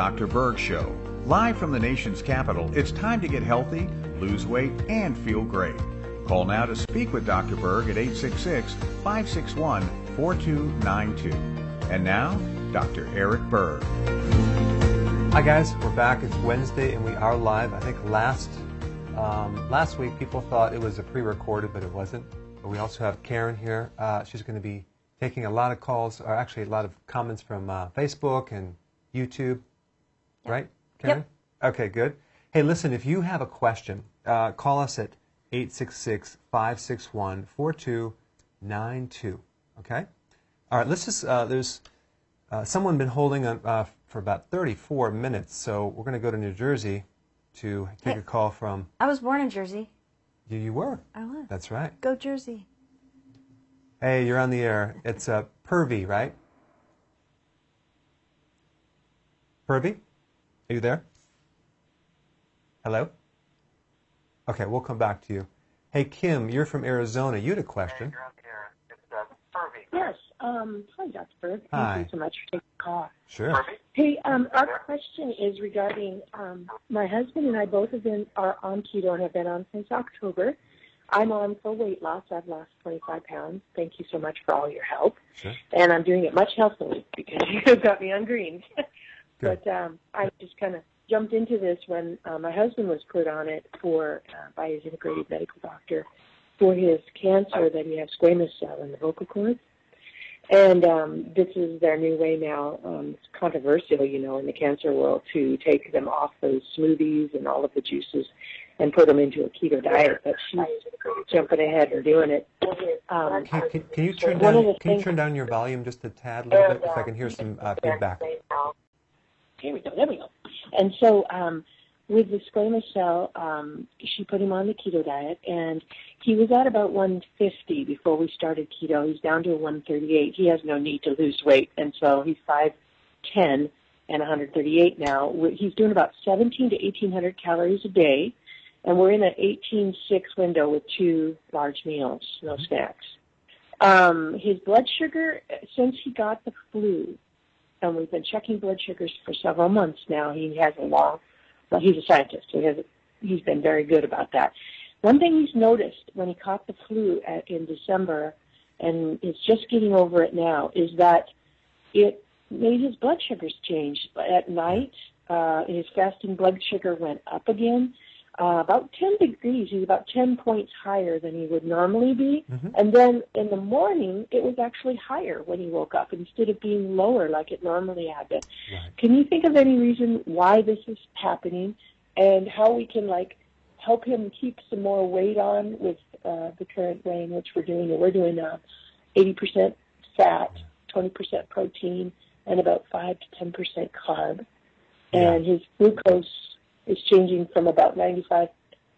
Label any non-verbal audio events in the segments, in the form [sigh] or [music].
Dr. Berg Show. Live from the nation's capital, it's time to get healthy, lose weight, and feel great. Call now to speak with Dr. Berg at 866 561 4292. And now, Dr. Eric Berg. Hi guys, we're back. It's Wednesday and we are live. I think last um, last week people thought it was a pre-recorded, but it wasn't. But we also have Karen here. Uh, she's going to be taking a lot of calls, or actually a lot of comments from uh, Facebook and YouTube. Right, Karen? Okay, good. Hey, listen, if you have a question, uh, call us at 866-561-4292. Okay? All right, let's just, uh, there's uh, someone been holding on uh, for about 34 minutes, so we're going to go to New Jersey to take Hey. a call from, I was born in Jersey. you, you were. I was. That's right. Go Jersey. Hey, you're on the air. It's uh, Pervy, right? Pervy? Are you there? Hello? Okay, we'll come back to you. Hey, Kim, you're from Arizona. You had a question. Yes. Um, hi, Dr. Berg. Thank Hi. you so much for taking the call. Sure. Hey, um, our question is regarding um, my husband and I both have been are on keto and have been on since October. I'm on for weight loss. I've lost 25 pounds. Thank you so much for all your help. Sure. And I'm doing it much healthily because [laughs] you've got me on greens. Good. but um, I just kind of jumped into this when uh, my husband was put on it for uh, by his integrated medical doctor for his cancer that he has squamous cell in the vocal cords. And um, this is their new way now. Um, it's controversial, you know, in the cancer world to take them off those smoothies and all of the juices and put them into a keto diet. But she's jumping ahead and doing it. Um, Can, can, can you turn down can you turn down your volume just a tad, a little bit, if I can hear some uh, feedback? Here we go. There we go. And so um, with the squamous cell, um, she put him on the keto diet, and he was at about 150 before we started keto. He's down to 138. He has no need to lose weight, and so he's 5'10 and 138 now. He's doing about 17 to 1800 calories a day, and we're in an 18-6 window with two large meals, no snacks. Um, his blood sugar, since he got the flu, and we've been checking blood sugars for several months now. He has a long, well, he's a scientist. He has, he's been very good about that. One thing he's noticed when he caught the flu at, in December, and is just getting over it now, is that it made his blood sugars change. At night, uh, his fasting blood sugar went up again, uh, about 10 degrees. He's about 10 points higher than he would normally be. Mhm. And then in the morning, it was actually higher when he woke up instead of being lower like it normally had been. Right. Can you think of any reason why this is happening and how we can like help him keep some more weight on with uh, the current way in which we're doing it? We're doing uh, 80% fat, 20% protein, and about 5 to 10% carb. And his glucose is changing from about 95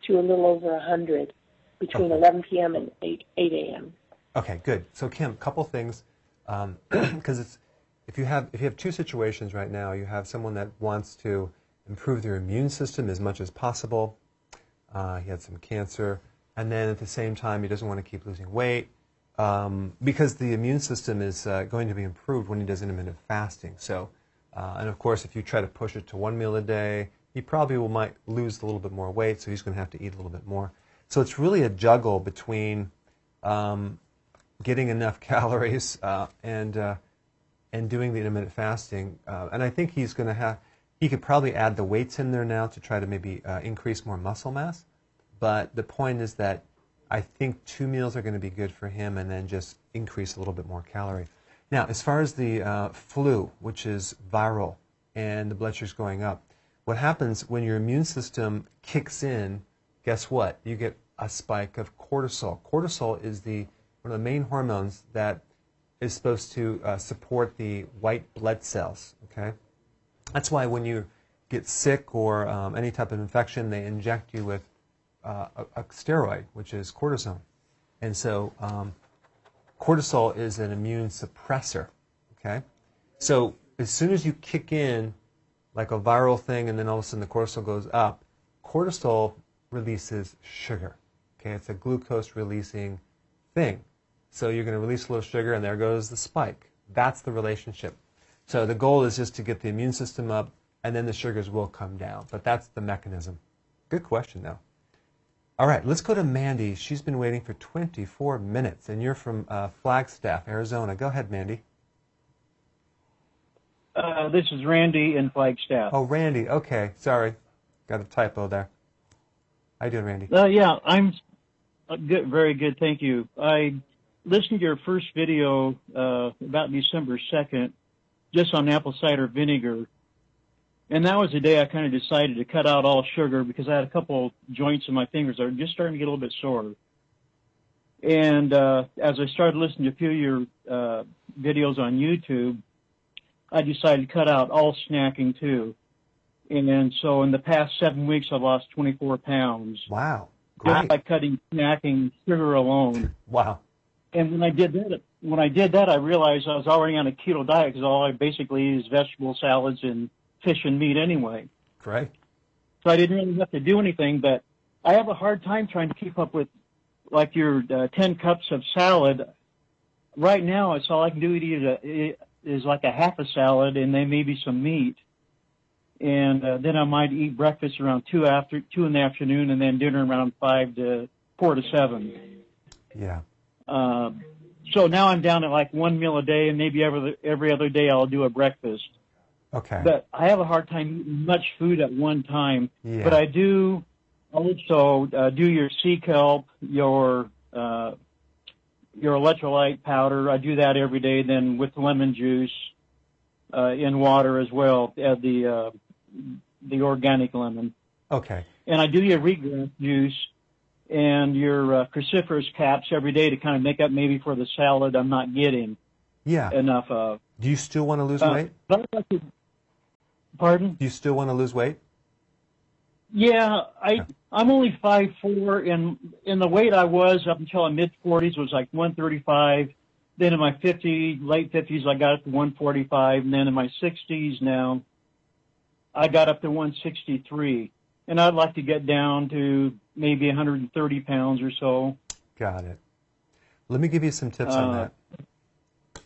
to a little over 100 between Okay. 11 p.m. and 8, 8 a.m. Okay, good. So Kim, a couple things, [clears throat] because it's if you have if you have two situations right now, you have someone that wants to improve their immune system as much as possible. Uh, he had some cancer, and then at the same time, he doesn't want to keep losing weight um, because the immune system is uh, going to be improved when he does intermittent fasting. So, uh, and of course, if you try to push it to one meal a day, he probably will might lose a little bit more weight, so he's going to have to eat a little bit more. So it's really a juggle between um, getting enough [laughs] calories uh, and uh, and doing the intermittent fasting. Uh, and I think he's going to have he could probably add the weights in there now to try to maybe uh, increase more muscle mass. But the point is that I think two meals are going to be good for him, and then just increase a little bit more calorie. Now, as far as the uh, flu, which is viral, and the blood sugar's going up, what happens when your immune system kicks in? Guess what? You get a spike of cortisol. Cortisol is the one of the main hormones that is supposed to uh, support the white blood cells. Okay, That's why when you get sick or um, any type of infection, they inject you with uh, a, a, steroid, which is cortisone. And so um, cortisol is an immune suppressor. Okay? So as soon as you kick in like a viral thing and then all of a sudden the cortisol goes up, cortisol releases sugar. Okay? It's a glucose releasing thing. So you're going to release a little sugar and there goes the spike. That's the relationship. So the goal is just to get the immune system up and then the sugars will come down. But that's the mechanism. Good question, though. All right, let's go to Mandy. She's been waiting for 24 minutes, and you're from uh, Flagstaff, Arizona. Go ahead, Mandy. Uh, this is Randy in Flagstaff. Oh, Randy. Okay, sorry, got a typo there. How you doing, Randy? Uh, yeah, I'm uh, good. Very good, thank you. I listened to your first video uh, about December 2nd, just on apple cider vinegar, and that was the day I kind of decided to cut out all sugar because I had a couple joints in my fingers that were just starting to get a little bit sore. And uh, as I started listening to a few of your uh, videos on YouTube, I decided to cut out all snacking too. And so in the past seven weeks, I've lost 24 pounds. Wow. Great. Just by cutting snacking sugar alone. Wow. And when I did that, when I did that, I realized I was already on a keto diet because all I basically eat is vegetable salads and fish and meat anyway. Great. So I didn't really have to do anything, but I have a hard time trying to keep up with like your uh, 10 cups of salad. Right now, it's all I can do to eat a, is like a half a salad and then maybe some meat. And uh, then I might eat breakfast around two after two in the afternoon, and then dinner around five to four to seven. Yeah. Uh, so now I'm down at like one meal a day, and maybe every every other day I'll do a breakfast. Okay. But I have a hard time eating much food at one time. Yeah. But I do also uh, do your sea kelp, your uh, your electrolyte powder. I do that every day. Then with lemon juice uh, in water as well. Add the uh, the organic lemon. Okay. And I do your wheatgrass juice and your uh, cruciferous caps every day to kind of make up maybe for the salad I'm not getting Yeah. enough of. Do you still want to lose Uh, weight? but I'd like to- pardon? Do you still want to lose weight? Yeah, I I'm only five four, and in the weight I was up until my mid forties was like one thirty five. Then in my fifty late fifties I got up to one forty five, and then in my sixties now I got up to one sixty three, and I'd like to get down to maybe one hundred and thirty pounds or so. Got it. Let me give you some tips on Uh, that.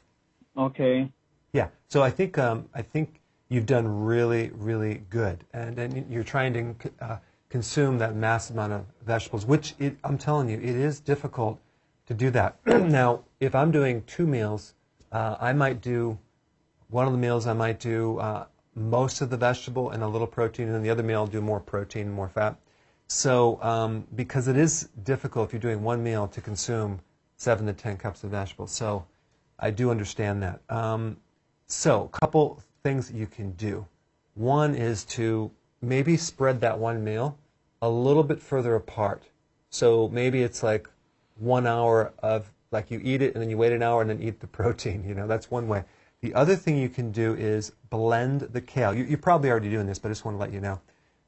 Okay. Yeah. So I think um, I think you've done really really good, and and you're trying to uh, consume that massive amount of vegetables, which it, I'm telling you, it is difficult to do that. [clears throat] now, if I'm doing two meals, uh, I might do one of the meals. I might do uh, most of the vegetable and a little protein, and then the other meal I'll do more protein, more fat. So um, because it is difficult if you're doing one meal to consume seven to ten cups of vegetables. So I do understand that. Um, so, couple things that you can do. One is to maybe spread that one meal a little bit further apart. So maybe it's like one hour of like you eat it and then you wait an hour and then eat the [laughs] protein. You know, that's one way. The other thing you can do is blend the kale. You, you're probably already doing this, but I just want to let you know.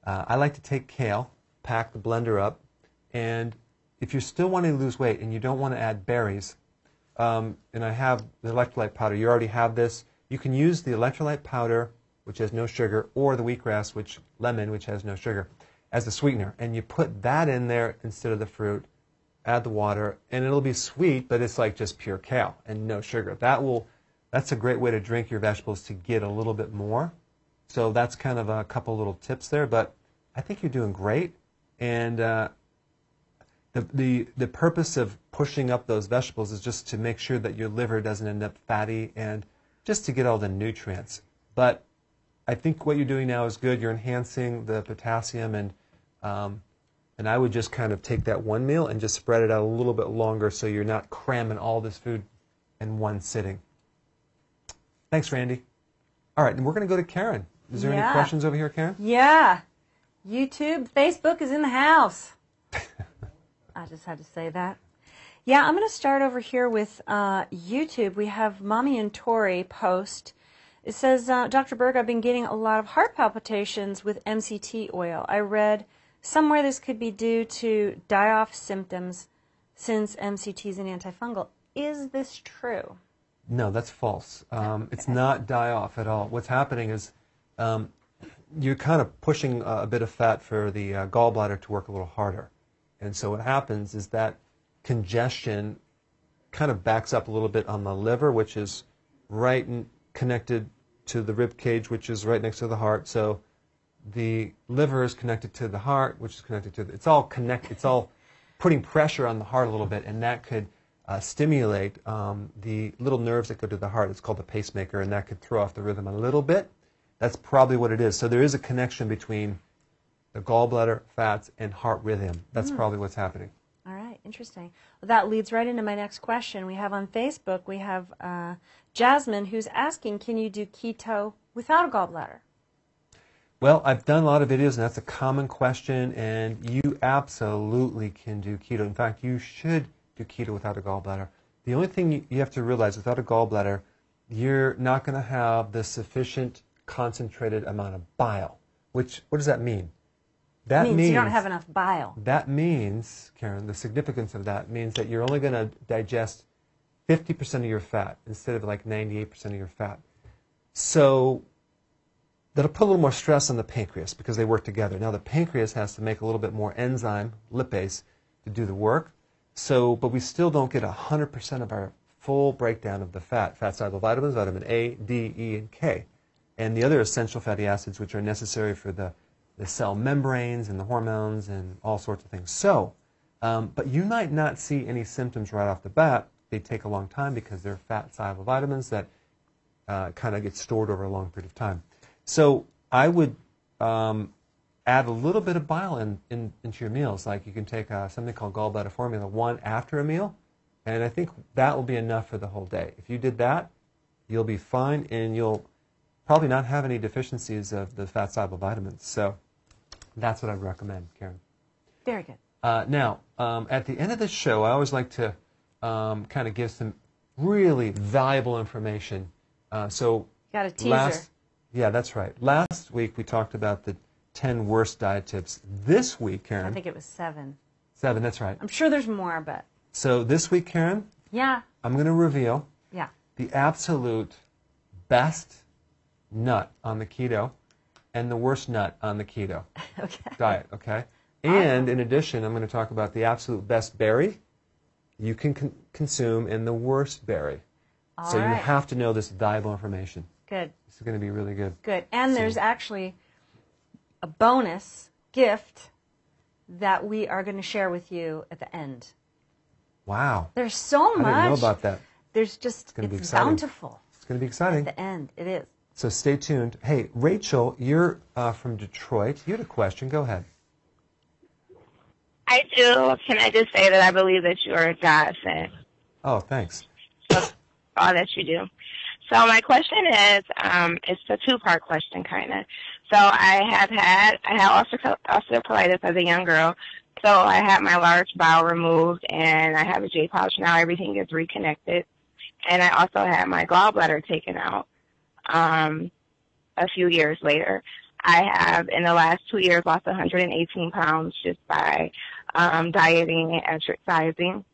Uh, I like to take kale, pack the blender up, and if you're still wanting to lose weight and you don't want to add berries, um, and I have the electrolyte powder. You already have this. You can use the electrolyte powder, which has no sugar, or the wheatgrass, which lemon, which has no sugar, as a sweetener. And you put that in there instead of the fruit. Add the water, and it'll be sweet, but it's like just pure kale and no sugar. That will. That's a great way to drink your vegetables to get a little bit more. So that's kind of a couple little tips there. But I think you're doing great, and uh, the, the, the purpose of pushing up those vegetables is just to make sure that your liver doesn't end up fatty and just to get all the nutrients. But I think what you're doing now is good. You're enhancing the potassium, and, um, and I would just kind of take that one meal and just spread it out a little bit longer so you're not cramming all this food in one sitting. Thanks, Randy. All right, and we're going to go to Karen. Is there any questions over here, Karen? Yeah. YouTube, Facebook is in the house. [laughs] I just had to say that. Yeah, I'm going to start over here with uh, YouTube. We have Mommy and Tori post It says, uh, Dr. Berg, I've been getting a lot of heart palpitations with MCT oil. I read somewhere this could be due to die off symptoms since MCT is an antifungal. Is this true? No, that's false. Um, it's not die off at all. What's happening is um, you're kind of pushing a bit of fat for the uh, gallbladder to work a little harder. And so what happens is that congestion kind of backs up a little bit on the liver, which is right in, connected to the rib cage, which is right next to the heart. So the liver is connected to the heart, which is connected to the, it's all connect, it's all putting pressure on the heart a little bit, and that could uh, stimulate um, the little nerves that go to the heart. It's called the pacemaker, and that could throw off the rhythm a little bit. That's probably what it is. So there is a connection between the gallbladder fats and heart rhythm. That's mm. probably what's happening. Interesting. Well, that leads right into my next question. We have on Facebook, we have uh, Jasmine who's asking, can you do keto without a gallbladder? Well, I've done a lot of videos, and that's a common question, and you absolutely can do keto. In fact, you should do keto without a gallbladder. The only thing you have to realize without a gallbladder, you're not going to have the sufficient concentrated amount of bile. Which, what does that mean? That means, means you don't have enough bile. That means, Karen, the significance of that means that you're only going to digest 50% of your fat instead of like 98% of your fat. So that'll put a little more stress on the pancreas because they work together. Now the pancreas has to make a little bit more enzyme, lipase, to do the work. So, but we still don't get 100% of our full breakdown of the fat, fat soluble vitamins, vitamin A, D, E, and K, and the other essential fatty acids which are necessary for the, the cell membranes and the hormones and all sorts of things. So, um, but you might not see any symptoms right off the bat. They take a long time because they're fat soluble vitamins that uh, kind of get stored over a long period of time. So I would um, add a little bit of bile in, in, into your meals. Like you can take uh, something called gallbladder formula one after a meal, and I think that will be enough for the whole day. If you did that, you'll be fine, and you'll probably not have any deficiencies of the fat soluble vitamins. So that's what I'd recommend, Karen. Very good. Uh, now, um, at the end of the show, I always like to um, kind of give some really valuable information. Uh, so got a teaser. Last, yeah, that's right. Last week we talked about the 10 worst diet tips. This week, Karen. I think it was seven. Seven, that's right. I'm sure there's more, but. So this week, Karen. Yeah. I'm going to reveal. Yeah. The absolute best nut on the keto and the worst nut on the keto [laughs] okay. diet, okay? And in addition, I'm going to talk about the absolute best berry you can con- consume and the worst berry. All so right. you have to know this valuable information. Good. This is going to be really good. Good. And so. there's actually a bonus gift that we are going to share with you at the end. Wow. There's so much. I didn't know about that. There's just, it's, going to it's be bountiful. It's going to be exciting. At the end, it is. So stay tuned. Hey, Rachel, you're uh, from Detroit. You had a question. Go ahead. I do. Can I just say that I believe that you are a godsend? Oh, thanks. all that you do. So my question is, um, it's a two-part question, kind of. So I have had, I had osteoporosis as a young girl. So I had my large bowel removed, and I have a J pouch now. Everything is reconnected, and I also had my gallbladder taken out. Um, a few years later, I have in the last two years lost 118 pounds just by um, dieting and exercising.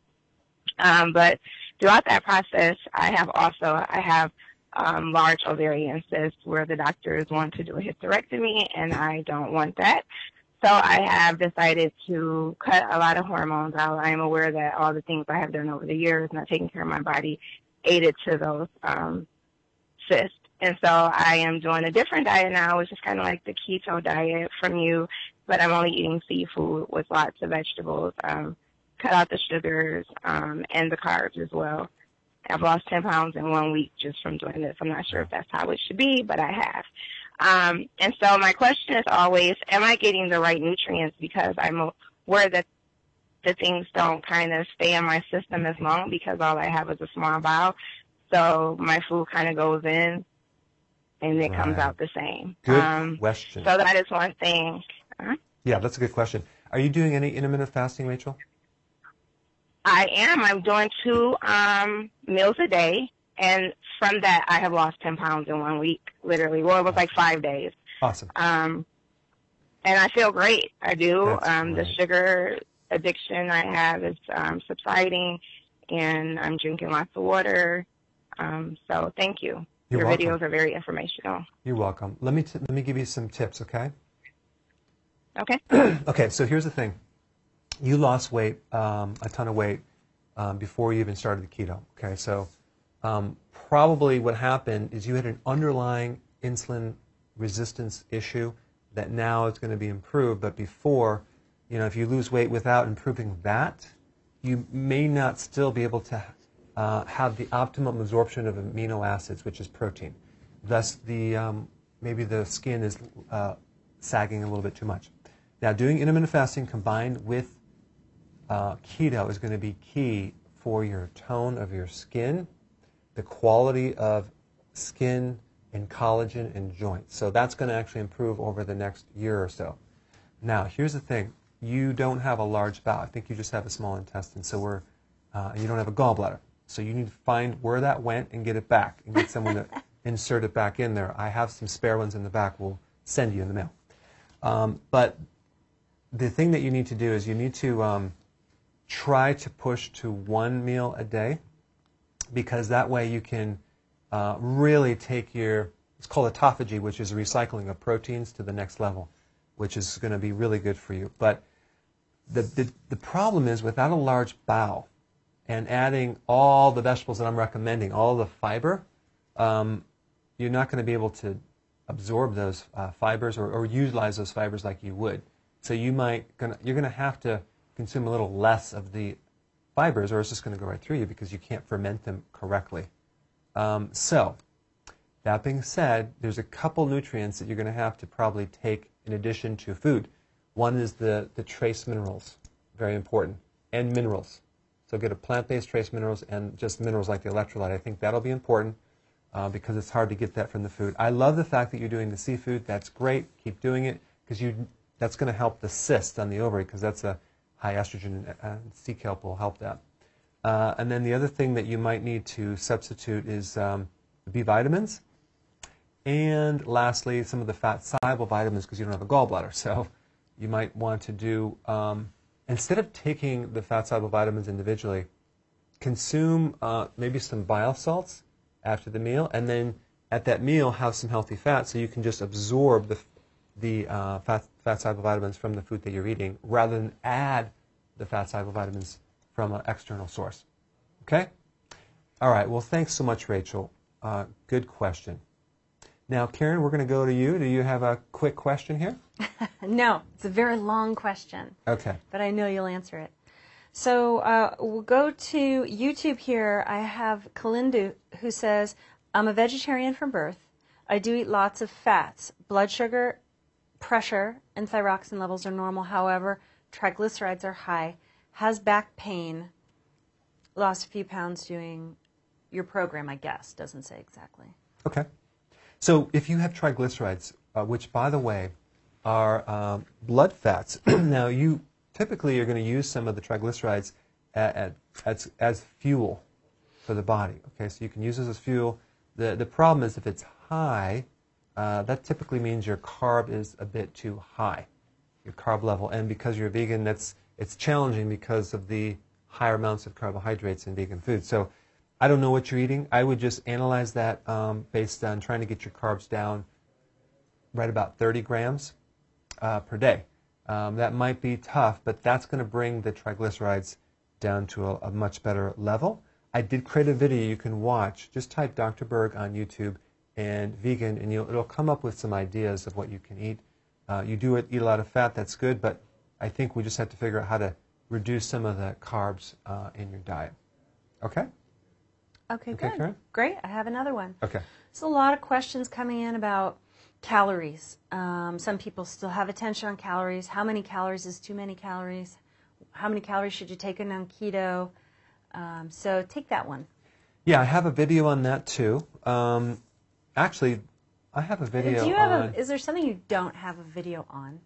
Um, but throughout that process, I have also I have um, large ovarian cysts where the doctors want to do a hysterectomy, and I don't want that. So I have decided to cut a lot of hormones out. I am aware that all the things I have done over the years, not taking care of my body, aided to those um, cysts. And so I am doing a different diet now, which is kind of like the keto diet from you, but I'm only eating seafood with lots of vegetables. Um, cut out the sugars um, and the carbs as well. I've lost 10 pounds in one week just from doing this. I'm not sure if that's how it should be, but I have. Um, and so my question is always, am I getting the right nutrients? Because I'm aware that the things don't kind of stay in my system as long because all I have is a small bowel. So my food kind of goes in and it right. comes out the same. Good um, question. So that is one thing. Huh? Yeah, that's a good question. Are you doing any intermittent fasting, Rachel? I am. I'm doing two um, meals a day, and from that, I have lost 10 pounds in one week, literally. Well, it was like five days. Awesome. Um, and I feel great. I do. That's Um, the sugar addiction I have is um, subsiding, and I'm drinking lots of water. Um, so thank you. You're Your welcome. videos are very informational. You're welcome. Let me t- let me give you some tips, okay? Okay. [clears throat] Okay, so here's the thing. You lost weight, um, a ton of weight, um, before you even started the keto. Okay, so um, probably what happened is you had an underlying insulin resistance issue that now is going to be improved. But before, you know, if you lose weight without improving that, you may not still be able to uh, have the optimum absorption of amino acids, which is protein. Thus, the um, maybe the skin is uh, sagging a little bit too much. Now, doing intermittent fasting combined with uh, keto is going to be key for your tone of your skin, the quality of skin and collagen and joints. So that's going to actually improve over the next year or so. Now, here's the thing: you don't have a large bowel. I think you just have a small intestine. So we're uh, and you don't have a gallbladder. So you need to find where that went and get it back and get someone to [laughs] insert it back in there. I have some spare ones in the back. We'll send you in the mail. Um, but the thing that you need to do is you need to um, try to push to one meal a day because that way you can uh, really take your it's called autophagy, which is recycling of proteins to the next level, which is going to be really good for you. But the, the, the problem is without a large bowel and adding all the vegetables that I'm recommending, all the fiber, um, you're not going to be able to absorb those uh, fibers or, or utilize those fibers like you would. So you might gonna, you're going to have to consume a little less of the fibers, or it's just going to go right through you because you can't ferment them correctly. Um, so that being said, there's a couple nutrients that you're going to have to probably take in addition to food. One is the, the trace minerals, very important, and minerals. So get a plant-based trace minerals and just minerals like the electrolyte. I think that'll be important uh, because it's hard to get that from the food. I love the fact that you're doing the seafood. That's great. Keep doing it because you that's going to help the cyst on the ovary because that's a high estrogen and sea kelp will help that. Uh, and then the other thing that you might need to substitute is um, B vitamins. And lastly, some of the fat soluble vitamins because you don't have a gallbladder. So you might want to do, um, instead of taking the fat soluble vitamins individually, consume uh, maybe some bile salts after the meal, and then at that meal have some healthy fat so you can just absorb the, the uh, fat, fat soluble vitamins from the food that you're eating rather than add the fat soluble vitamins from an external source. Okay? All right. Well, thanks so much, Rachel. Uh, good question. Now, Karen, we're going to go to you. Do you have a quick question here? [laughs] No, it's a very long question, Okay. but I know you'll answer it. So uh, we'll go to YouTube here. I have Kalindu who says, I'm a vegetarian from birth. I do eat lots of fats. Blood sugar, pressure, and thyroxine levels are normal. However, triglycerides are high. Has back pain. Lost a few pounds doing your program, I guess. Doesn't say exactly. Okay. So if you have triglycerides, uh, which by the way are um, blood fats, [clears throat] now you typically are going to use some of the triglycerides at, at, as, as fuel for the body. Okay, so you can use this as fuel. The, the problem is if it's high, uh, that typically means your carb is a bit too high, your carb level. And because you're vegan, that's it's challenging because of the higher amounts of carbohydrates in vegan food. So I don't know what you're eating. I would just analyze that um, based on trying to get your carbs down right about 30 grams uh, per day. Um, that might be tough, but that's going to bring the triglycerides down to a, a much better level. I did create a video you can watch. Just type Dr. Berg on YouTube and vegan, and it'll come up with some ideas of what you can eat. Uh, you do eat a lot of fat, that's good, but I think we just have to figure out how to reduce some of the carbs uh, in your diet. Okay? Okay, Okay, good. Karen? Great. I have another one. Okay. So a lot of questions coming in about calories. Um, some people still have attention on calories. How many calories is too many calories? How many calories should you take in on keto? Um, so take that one. Yeah, I have a video on that too. Um, actually, I have a video Do you have on. a? Is there something you don't have a video on?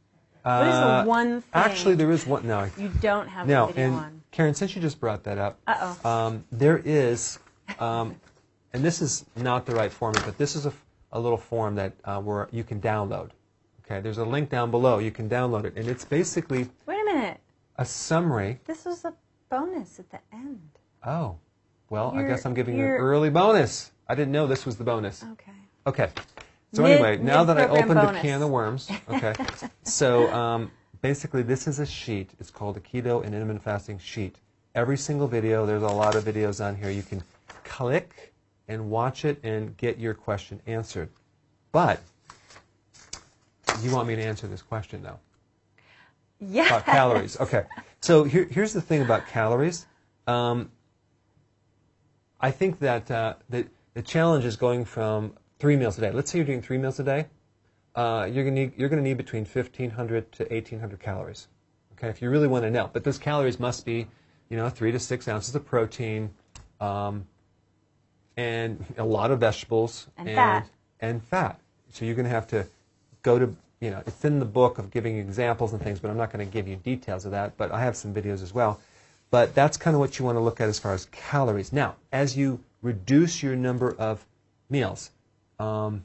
what is uh, the one thing Actually, there is one. No, you don't have no. a video And on? Karen, since you just brought that up, Uh-oh. um, there is um, and this is not the right format, but this is a, a little form that uh, where you can download. Okay, there's a link down below. You can download it, and it's basically Wait a minute. a summary. This was a bonus at the end. Oh, well, I You're- guess I'm giving you an early bonus. I didn't know this was the bonus. Okay. Okay. So Mid- anyway, now that I opened bonus. can of worms, okay. [laughs] so um, basically, this is a sheet. It's called a keto and intermittent fasting sheet. Every single video, there's a lot of videos on here. You can click and watch it and get your question answered. But you want me to answer this question though Yeah. about calories. Okay. So here, here's the thing about calories. Um, I think that uh, the, the challenge is going from three meals a day. Let's say you're doing three meals a day. Uh, you're going to need you're going to need between 1,500 to 1,800 calories. Okay, if you really want to know. But those calories must be, you know, three to six ounces of protein, um, and a lot of vegetables And fat. and fat. So you're going to have to go to, you know, it's in the book of giving examples and things, but I'm not going to give you details of that. But I have some videos as well. But that's kind of what you want to look at as far as calories. Now, as you reduce your number of meals, um,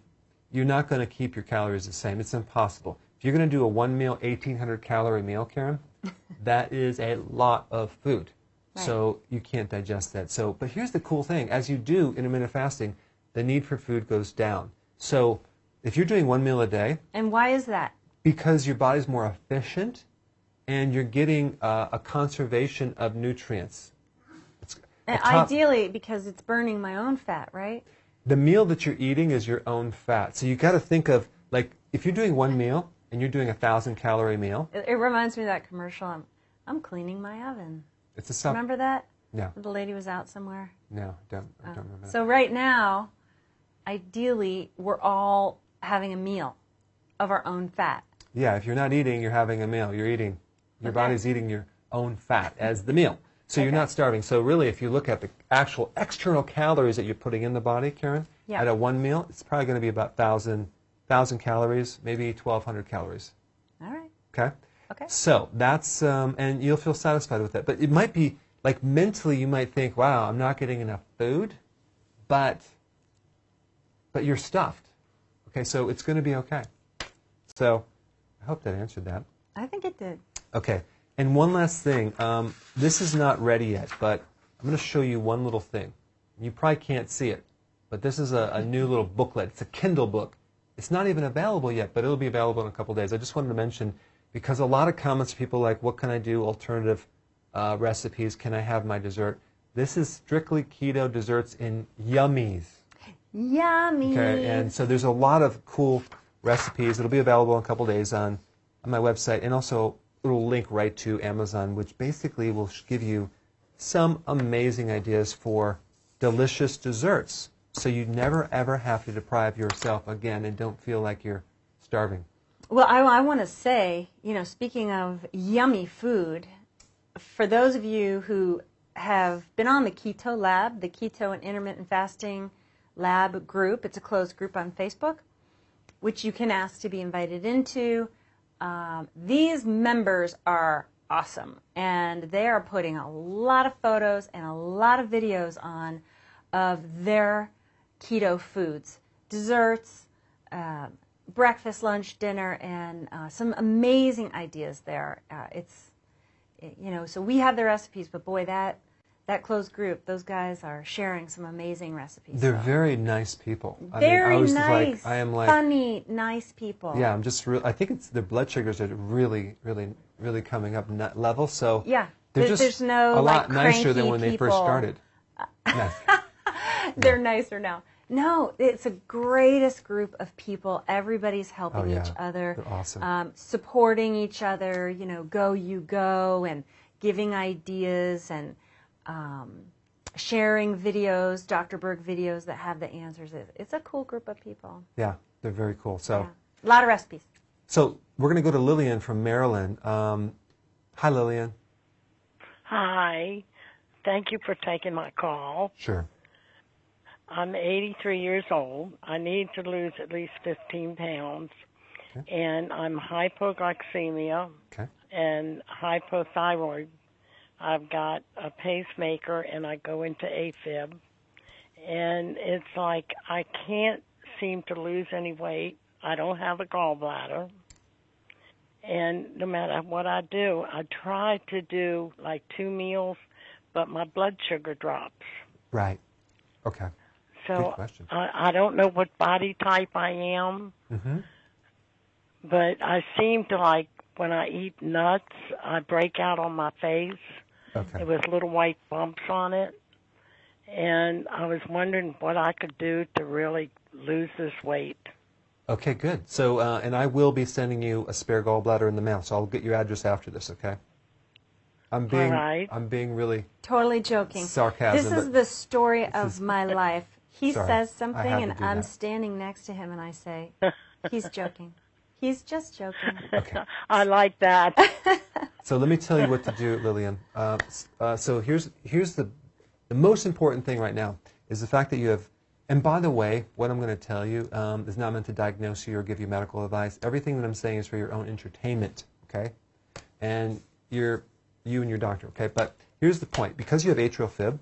you're not going to keep your calories the same. It's impossible. If you're going to do a one meal, 1,800 calorie meal, Karen, [laughs] that is a lot of food. So you can't digest that. So, but here's the cool thing: as you do intermittent fasting, the need for food goes down. So, if you're doing one meal a day, And why is that? because your body's more efficient, and you're getting uh, a conservation of nutrients. And top- ideally, because it's burning my own fat, right? the meal that you're eating is your own fat. So you got to think of like if you're doing one meal and you're doing a thousand calorie meal, It, it reminds me of that commercial. I'm, I'm cleaning my oven. It's a sub. Remember that? No, The lady was out somewhere. no, don't, I don't remember. that. So right now, ideally, we're all having a meal of our own fat. Yeah, if you're not eating, you're having a meal. You're eating, your Okay. body's eating your own fat as the meal. So you're not starving. So really, if you look at the actual external calories that you're putting in the body, Karen, Yeah. at a one meal, it's probably going to be about thousand thousand calories, maybe 1,200 calories. All right. Okay. Okay. So that's um, and you'll feel satisfied with that. But it might be like mentally, you might think, "Wow, I'm not getting enough food," but but you're stuffed. Okay, so it's going to be okay. So I hope that answered that. I think it did. Okay, and one last thing. Um, this is not ready yet, but I'm going to show you one little thing. You probably can't see it, but this is a, a new little booklet. It's a Kindle book. It's not even available yet, but it'll be available in a couple days. I just wanted to mention because a lot of comments, people like, "What can I do? Alternative uh, recipes? Can I have my dessert?" This is strictly keto desserts in yummies. Yummy. Okay, and so there's a lot of cool recipes. It'll be available in a couple days on, on my website, and also it'll link right to Amazon, which basically will give you some amazing ideas for delicious desserts. So you never ever have to deprive yourself again and don't feel like you're starving. Well, I, want to say, you know, speaking of yummy food, for those of you who have been on the Keto Lab, the Keto and Intermittent Fasting Lab group, it's a closed group on Facebook, which you can ask to be invited into. Um, these members are awesome, and they are putting a lot of photos and a lot of videos on of their keto foods, desserts, uh, breakfast, lunch, dinner, and uh, some amazing ideas there. Uh, it's, it- you know, so we have the recipes, but boy, that that closed group, those guys are sharing some amazing recipes. They're So- very nice people. I mean, very I was nice, Like, I am like, funny, nice people. yeah, I'm just. Re- I think it's their blood sugars are really, really, really coming up nut level. So Yeah. they're just there's no, a lot like, nicer than when they first people. started. [laughs] Yes. They're nicer now. No, it's a greatest group of people. Everybody's helping Oh, yeah. each other, They're awesome. um, supporting each other. You know, go you go, and giving ideas and um, sharing videos, Dr. Berg videos that have the answers. It's a cool group of people. Yeah, they're very cool. So, Yeah. A lot of recipes. so we're going to go to Lillian from Maryland. Um, hi, Lillian. Hi. Thank you for taking my call. Sure. I'm 83 years old. I need to lose at least 15 pounds. And I'm hypoglycemia Okay. and hypothyroid. I've got a pacemaker and I go into AFib. and it's like I can't seem to lose any weight. I don't have a gallbladder. And no matter what I do, I try to do like two meals, but my blood sugar drops. Right. Okay. Good So. I, I don't know what body type I am, hmm but I seem to like when I eat nuts, I break out on my face. Okay. It was little white bumps on it. And I was wondering what I could do to really lose this weight. Okay, good. So, uh, and I will be sending you a spare gallbladder in the mail, so I'll get your address after this, okay? I'm being, right. I'm being really Totally joking. Sarcasm, This is the story of is- my life. He Sorry, says something, and I'm that. standing next to him, and I say, [laughs] "He's joking. He's just joking." [laughs] okay. I like that. [laughs] So let me tell you what to do, Lillian. Uh, uh, so here's here's the the most important thing right now is the fact that you have. And by the way, what I'm going to tell you um, is not meant to diagnose you or give you medical advice. Everything that I'm saying is for your own entertainment, okay? And you're you and your doctor, okay? But here's the point: because you have atrial fib,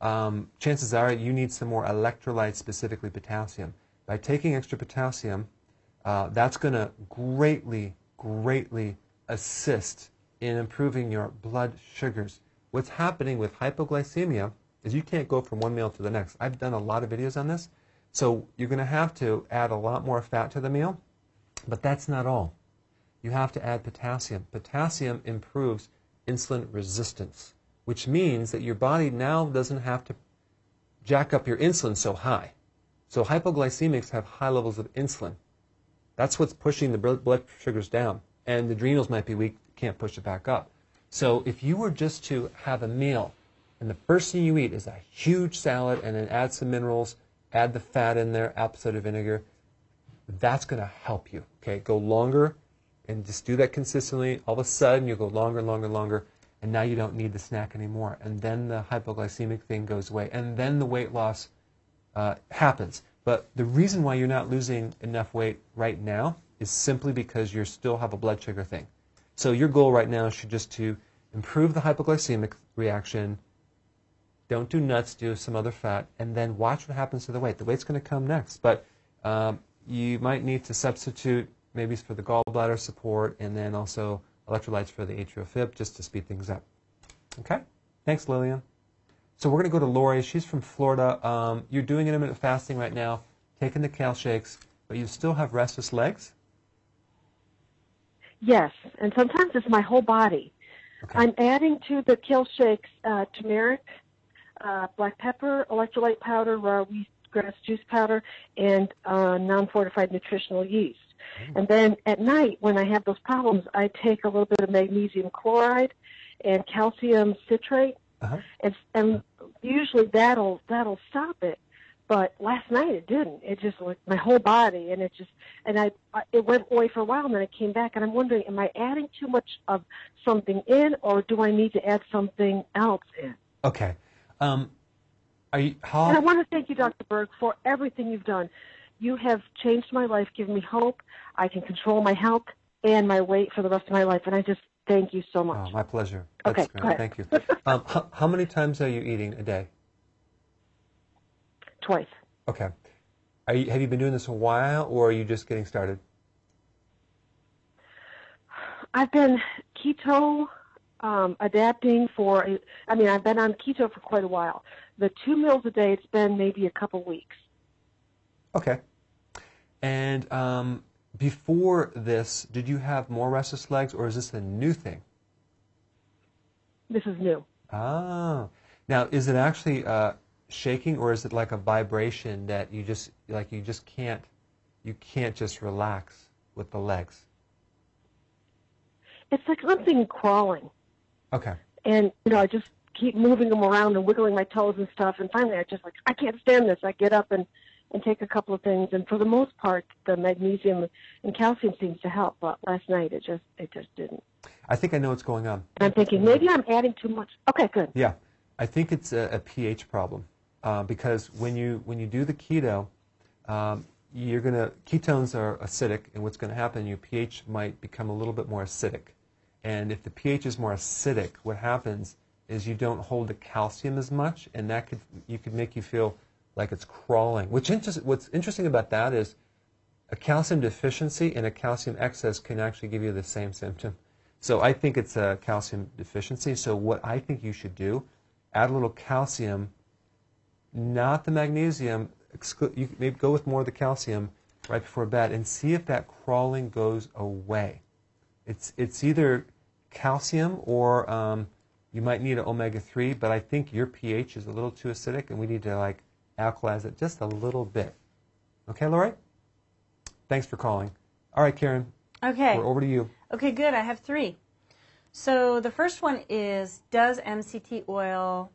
um, chances are you need some more electrolytes, specifically potassium. By taking extra potassium, uh, that's going to greatly, greatly assist in improving your blood sugars. What's happening with hypoglycemia is you can't go from one meal to the next. I've done a lot of videos on this. So you're going to have to add a lot more fat to the meal, but that's not all. You have to add potassium. Potassium improves insulin resistance, which means that your body now doesn't have to jack up your insulin so high. So hypoglycemics have high levels of insulin. That's what's pushing the blood sugars down. And the adrenals might be weak, can't push it back up. So if you were just to have a meal and the first thing you eat is a huge salad and then add some minerals, add the fat in there, apple cider vinegar, that's going to help you. Okay, go longer and just do that consistently. All of a sudden, you'll go longer and longer and longer, and now you don't need the snack anymore. And then the hypoglycemic thing goes away, and then the weight loss uh, happens. But the reason why you're not losing enough weight right now is simply because you still have a blood sugar thing. So your goal right now should just to improve the hypoglycemic reaction. Don't do nuts, do some other fat, and then watch what happens to the weight. The weight's going to come next, but um, you might need to substitute maybe for the gallbladder support and then also electrolytes for the atrial fib just to speed things up. Okay? Thanks, Lillian. So we're going to go to Lori. She's from Florida. Um, you're doing intermittent fasting right now, taking the kale shakes, but you still have restless legs? Yes, and sometimes it's my whole body. Okay. I'm adding to the kale shakes uh, turmeric, uh, black pepper, electrolyte powder, raw wheatgrass juice powder, and uh, non-fortified nutritional yeast. And then at night, when I have those problems, I take a little bit of magnesium chloride and calcium citrate, Uh-huh. and, and usually that'll that'll stop it. But last night it didn't. It just like my whole body, and it just and I it went away for a while, and then it came back, and I'm wondering, am I adding too much of something in, or do I need to add something else in? Okay. Um, you, And I want to thank you, Dr. Berg, for everything you've done. You have changed my life, given me hope. I can control my health and my weight for the rest of my life, and I just thank you so much. oh, my pleasure. Okay, That's go ahead. Thank you. [laughs] Um, how, how many times are you eating a day? Twice. Okay. Are you, have you been doing this a while, or are you just getting started? I've been keto um, adapting for. A, I mean, I've been on keto for quite a while. The two meals a day. It's been maybe a couple weeks. Okay. And um, before this, did you have more restless legs, or is this a new thing? This is new. Ah. Now, is it actually uh, shaking, or is it like a vibration that you just like you just can't you can't just relax with the legs? It's like something crawling, Okay. and you know, I just keep moving them around and wiggling my toes and stuff. And finally, I just like I can't stand this. I get up and and take a couple of things, and for the most part, the magnesium and calcium seems to help. But last night, it just it just didn't. I think I know what's going on. And I'm thinking maybe I'm adding too much. Okay, good. Yeah, I think it's a, a pH problem uh, because when you when you do the keto, um, you're gonna ketones are acidic, and what's going to happen? Your pH might become a little bit more acidic, and if the pH is more acidic, what happens is you don't hold the calcium as much, and that could you could make you feel like it's crawling. Which inter- what's interesting about that is a calcium deficiency and a calcium excess can actually give you the same symptom. So I think it's a calcium deficiency. So what I think you should do, add a little calcium, not the magnesium. Exclu- you maybe go with more of the calcium right before bed and see if that crawling goes away. It's it's either calcium or um, you might need an omega three, but I think your pH is a little too acidic, and we need to like alkalize it just a little bit. Okay, Lori? Thanks for calling. All right, Karen. Okay. We're over to you. Okay, good. I have three. So the first one is Does MCT oil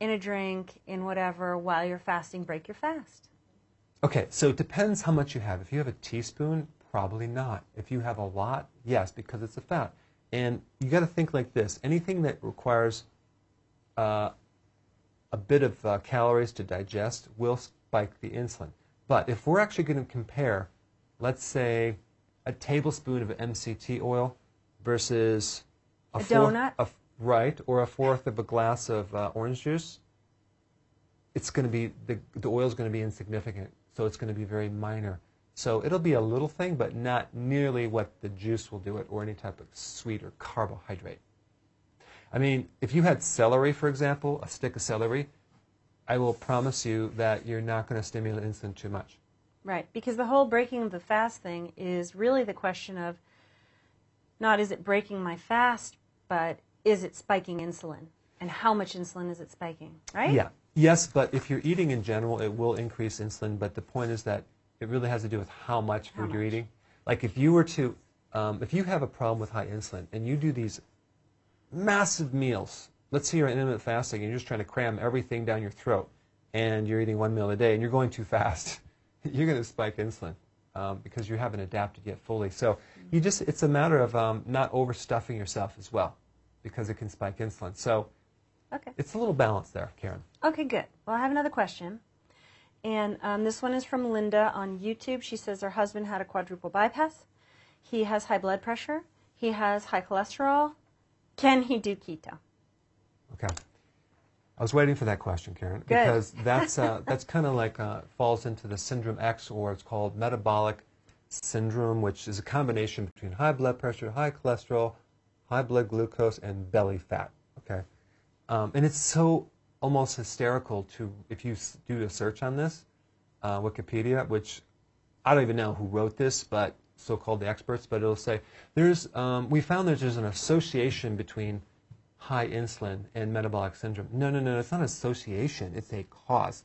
in a drink, in whatever, while you're fasting, break your fast? Okay, so it depends how much you have. If you have a teaspoon, probably not. If you have a lot, yes, because it's a fat. And you got to think like this anything that requires uh, a bit of uh, calories to digest will spike the insulin. But if we're actually going to compare, let's say, a tablespoon of MCT oil versus A fourth, donut? a right, or a fourth of a glass of uh, orange juice, it's going to be the the oil is going to be insignificant, so it's going to be very minor. So it'll be a little thing, but not nearly what the juice will do it, or any type of sweet or carbohydrate. I mean, if you had celery, for example, a stick of celery, I will promise you that you're not going to stimulate insulin too much. Right, because the whole breaking of the fast thing is really the question of not is it breaking my fast, but is it spiking insulin? And how much insulin is it spiking, right? Yeah. Yes, but if you're eating in general, it will increase insulin. But the point is that it really has to do with how much food How you're eating. Like if you were to, um, if you have a problem with high insulin and you do these massive meals, let's say you're in intermittent fasting and you're just trying to cram everything down your throat, and you're eating one meal a day and you're going too fast, [laughs] you're going to spike insulin um, because you haven't adapted yet fully. So you just, it's a matter of um, not overstuffing yourself as well, because it can spike insulin. So Okay. it's a little balance there, Karen. Okay, good. Well, I have another question. And um, this one is from Linda on YouTube. She says her husband had a quadruple bypass. He has high blood pressure. He has high cholesterol. Can he do keto? Okay. I was waiting for that question, Karen, Good. because that's uh, [laughs] that's kind of like uh, falls into the syndrome X, or it's called metabolic syndrome, which is a combination between high blood pressure, high cholesterol, high blood glucose, and belly fat. Okay, um, and it's so almost hysterical to if you do a search on this, uh, Wikipedia, which I don't even know who wrote this, but so-called the experts, but it'll say there's um, we found that there's an association between high insulin and metabolic syndrome. No, no, no, it's not an association, it's a cause.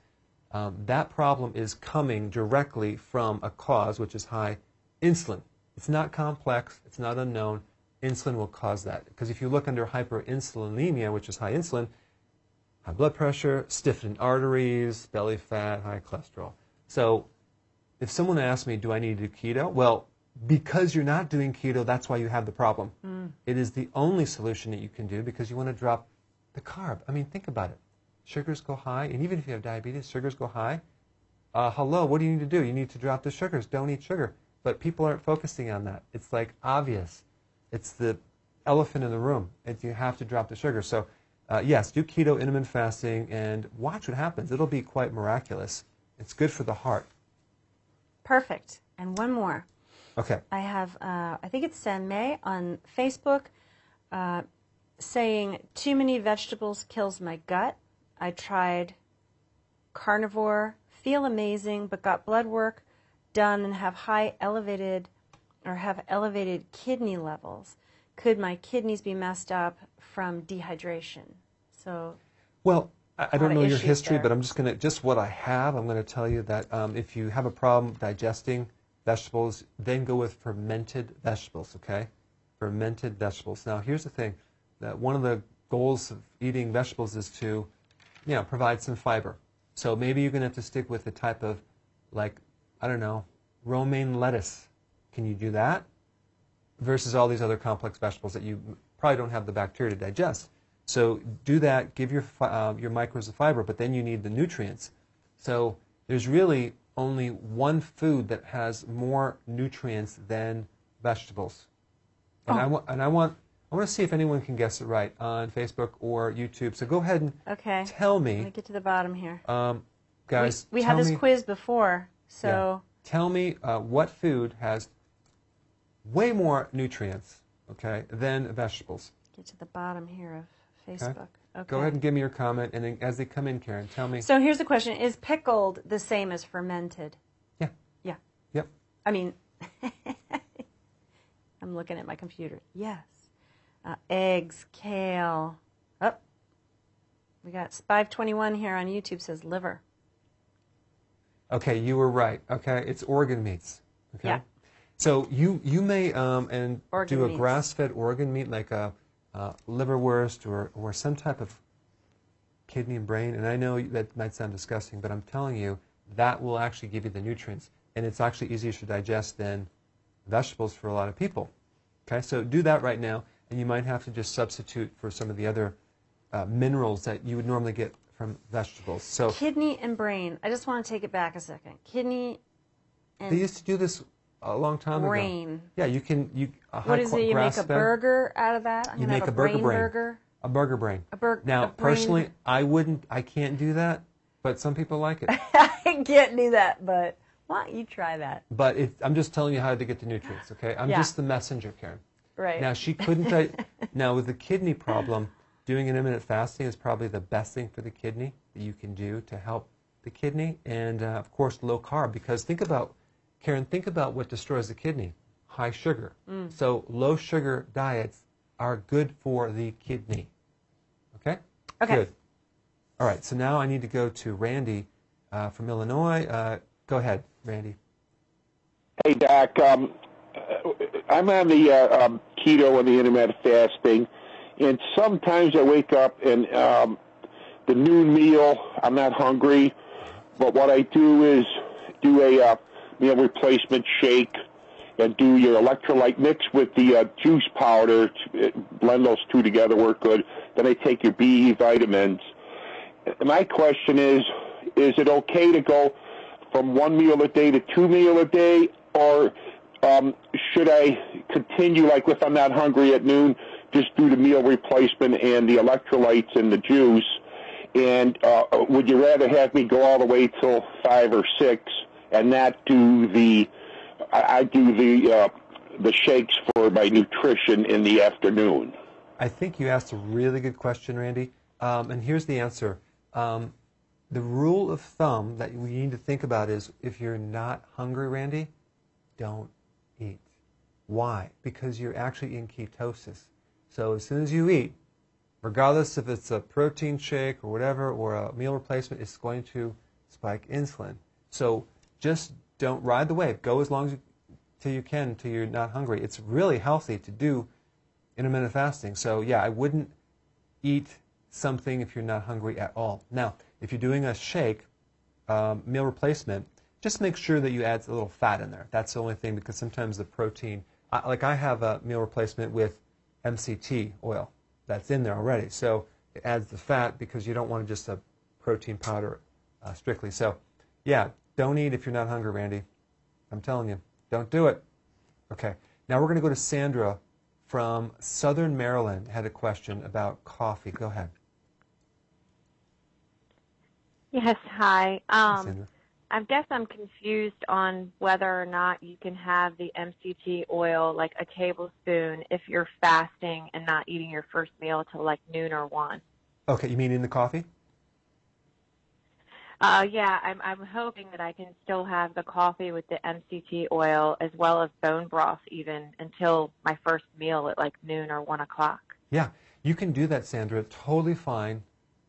Um, that problem is coming directly from a cause, which is high insulin. It's not complex, it's not unknown. Insulin will cause that. Because if you look under hyperinsulinemia, which is high insulin, high blood pressure, stiffened arteries, belly fat, high cholesterol. So if someone asks me, do I need to do keto? Well, because you're not doing keto, that's why you have the problem. It is the only solution that you can do because you want to drop the carb. I mean, think about it. Sugars go high, and even if you have diabetes, sugars go high. Uh, hello, what do you need to do? You need to drop the sugars. Don't eat sugar. But people aren't focusing on that. It's like obvious. It's the elephant in the room. It's, you have to drop the sugar. So, uh, yes, do keto, intermittent fasting, and watch what happens. It'll be quite miraculous. It's good for the heart. Perfect. And one more. Okay. I have, uh, I think it's San May on Facebook, uh, saying too many vegetables kills my gut. I tried carnivore, feel amazing, but got blood work done and have high elevated or have elevated kidney levels. Could my kidneys be messed up from dehydration? So, Well, I, don't know your history, there. but I'm just going to, just what I have, I'm going to tell you that um, if you have a problem digesting vegetables, then go with fermented vegetables, okay? Fermented vegetables. Now, here's the thing that one of the goals of eating vegetables is to, you know, provide some fiber. So maybe you're going to have to stick with a type of, like, I don't know, romaine lettuce. Can you do that? versus all these other complex vegetables that you probably don't have the bacteria to digest. So do that, give your, uh, your microbes the fiber, but then you need the nutrients. So there's really only one food that has more nutrients than vegetables. And, I, wa- and I want I want to see if anyone can guess it right on Facebook or YouTube. So go ahead and okay. tell Let me me get to the bottom here. um, guys, we, we had this me- quiz before, Yeah. so Tell me uh, what food has way more nutrients, okay, than vegetables. get to the bottom here of Facebook. Okay. Go ahead and give me your comment, and then as they come in, Karen, tell me. So here's the question: Is pickled the same as fermented? Yeah. Yeah. Yep. I mean, [laughs] I'm looking at my computer. Yes. Uh, eggs, kale. Oh, we got 521 here on YouTube says liver. Okay, you were right. Okay, it's organ meats. Okay. Yeah. So you you may um, and Organ do a meats. grass-fed organ meat like a, uh liverwurst or or some type of kidney and brain. And I know that might sound disgusting, but I'm telling you that will actually give you the nutrients, and it's actually easier to digest than vegetables for a lot of people. Okay, so do that right now, and you might have to just substitute for some of the other uh, minerals that you would normally get from vegetables. So Kidney and brain. I just want to take it back a second. Kidney and They used to do this a long time brain. ago. Yeah, you can you. A What is it? You make a grass-fed- burger out of that? I'm You make have a burger brain brain. burger. A burger brain. A bur- Now, a personally, I wouldn't. I can't do that, but some people like it. [laughs] I can't do that, but why don't you try that? but it, I'm just telling you how to get the nutrients. Okay, I'm Yeah. just the messenger, Karen. Right. Now she couldn't. I, [laughs] now with the kidney problem, doing an intermittent fasting is probably the best thing for the kidney that you can do to help the kidney, and uh, of course low carb. Because think about, Karen, think about what destroys the kidney: high sugar. Mm. So low sugar diets are good for the kidney. Okay. Okay. Good. All right. So now I need to go to Randy uh, from Illinois. Uh, go ahead, Randy. Hey, Doc. Um, uh, I'm on the uh, um, keto and the intermittent fasting, and sometimes I wake up and um, the noon meal, I'm not hungry, but what I do is do a uh, meal replacement shake and do your electrolyte mix with the uh, juice powder. To, blend those two together, work good. Then I take your B vitamins. My question is, is it okay to go from one meal a day to two meal a day, or um, should I continue like if I'm not hungry at noon, just do the meal replacement and the electrolytes and the juice? And uh, would you rather have me go all the way till five or six and not do the? I, I do the uh, the shakes for my nutrition in the afternoon. I think you asked a really good question, Randy. Um, and here's the answer. Um, the rule of thumb that we need to think about is if you're not hungry, Randy, don't eat. Why? Because you're actually in ketosis. So as soon as you eat, regardless if it's a protein shake or whatever, or a meal replacement, it's going to spike insulin. So just don't ride the wave. Go as long as you, till you can until you're not hungry. It's really healthy to do intermittent fasting. So yeah, I wouldn't eat something if you're not hungry at all. Now, if you're doing a shake, um, meal replacement, just make sure that you add a little fat in there. That's the only thing because sometimes the protein, I, like I have a meal replacement with MCT oil that's in there already. So it adds the fat because you don't want just a protein powder uh, strictly. So yeah, don't eat if you're not hungry, Randy. I'm telling you, don't do it. Okay, now we're going to go to Sandra from Southern Maryland. Had a question about coffee. Go ahead. Yes, hi. Um, Sandra. I guess I'm confused on whether or not you can have the MCT oil, like a tablespoon, if you're fasting and not eating your first meal till like noon or one. Okay, you mean in the coffee? Uh, yeah, I'm I'm hoping that I can still have the coffee with the MCT oil as well as bone broth even until my first meal at like noon or one o'clock. Yeah, you can do that, Sandra. Totally fine.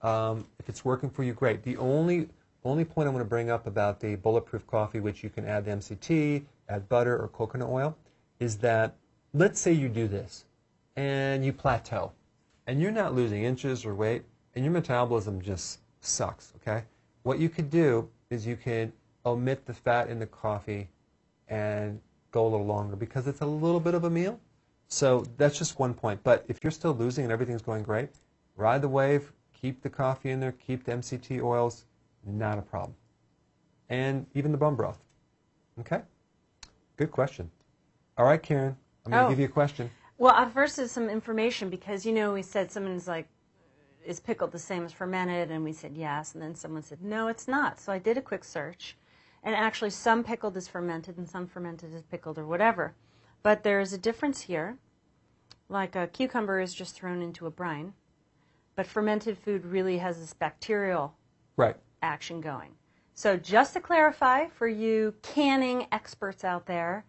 Um, if it's working for you, great. The only only point I want to bring up about the bulletproof coffee, which you can add the MCT, add butter or coconut oil, is that let's say you do this and you plateau and you're not losing inches or weight and your metabolism just sucks, okay? What you could do is you could omit the fat in the coffee and go a little longer because it's a little bit of a meal. So that's just one point. But if you're still losing and everything's going great, ride the wave, keep the coffee in there, keep the MCT oils, not a problem. And even the bone broth. Okay? Good question. All right, Karen, I'm going to Oh. give you a question. Well, at first is some information because you know we said someone's like is pickled the same as fermented? And we said yes. And then someone said, no, it's not. So I did a quick search. And actually, some pickled is fermented and some fermented is pickled or whatever. But there's a difference here. Like a cucumber is just thrown into a brine, but fermented food really has this bacterial Right. action going. So just to clarify for you canning experts out there,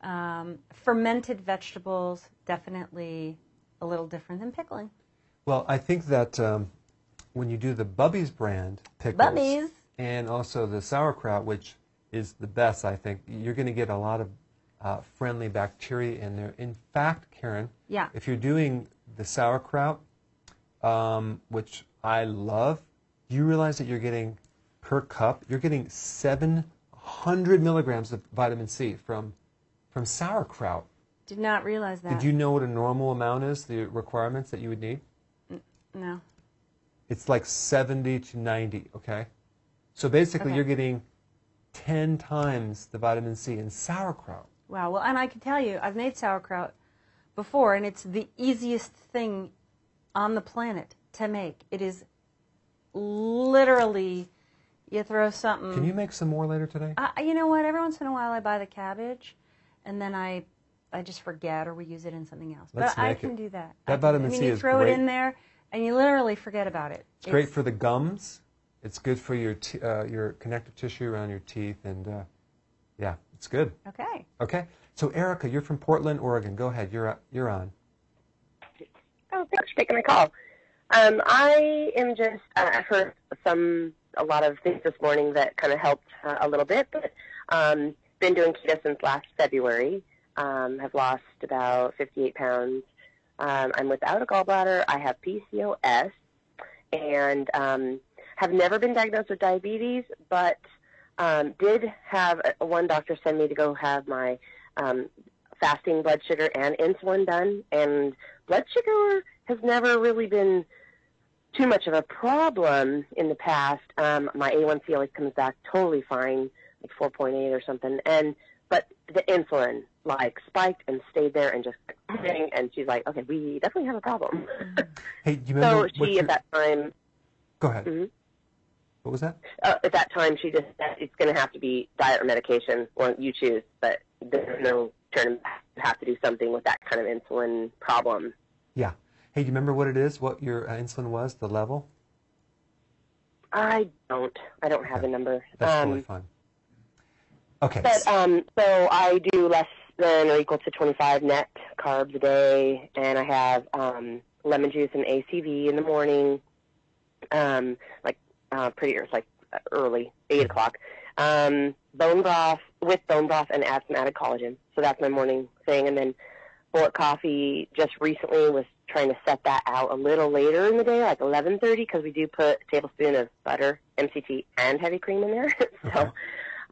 um, fermented vegetables definitely a little different than pickling. Well, I think that um, when you do the Bubby's brand pickles Bubby's. and also the sauerkraut, which is the best, I think, you're going to get a lot of uh, friendly bacteria in there. In fact, Karen, Yeah. if you're doing the sauerkraut, um, which I love, you realize that you're getting per cup, you're getting 700 milligrams of vitamin C from from sauerkraut. Did not realize that. Did you know what a normal amount is, the requirements that you would need? No. It's like 70 to 90, okay? So basically, Okay. you're getting 10 times the vitamin C in sauerkraut. Wow. Well, and I can tell you, I've made sauerkraut before, and it's the easiest thing on the planet to make. It is literally, you throw something. Can you make some more later today? I, you know what? Every once in a while, I buy the cabbage, and then I, I just forget or we use it in something else. Let's but I can it. do that. That vitamin I mean, C you throw great. it in there, and you literally forget about it. It's great for the gums. It's good for your t- uh, your connective tissue around your teeth, and uh, yeah, it's good. Okay. Okay. So Erica, you're from Portland, Oregon. Go ahead. You're you're on. Oh, thanks for taking my call. Um, I am just, uh, I've heard some, a lot of things this morning that kind of helped uh, a little bit, but um, been doing keto since last February. Um, have lost about 58 pounds. Um, I'm without a gallbladder. I have PCOS and um, have never been diagnosed with diabetes, but um, did have a, one doctor send me to go have my um, fasting blood sugar and insulin done, and blood sugar has never really been too much of a problem in the past. Um, my A1C always comes back totally fine, like 4.8 or something, and but the insulin like spiked and stayed there and just and she's like, okay, we definitely have a problem. [laughs] Hey, do you so remember what she your- at that time Go ahead. Mhm. What was that? uh, at that time she just said it's going to have to be diet or medication, or you choose. But there's no turn back. You have to do something with that kind of insulin problem. Yeah. Hey, do you remember what it is? What your uh, insulin was? The level? I don't. I don't have a number. That's um, totally fine. Okay. But um, so I do less than or equal to 25 net carbs a day, and I have um, lemon juice and ACV in the morning, um, like uh, pretty early, like early, eight o'clock. Um, bone broth with bone broth and add some added collagen. So that's my morning thing, and then bullet coffee. Just recently was trying to set that out a little later in the day, like 11:30, because we do put a tablespoon of butter, MCT, and heavy cream in there. [laughs] so.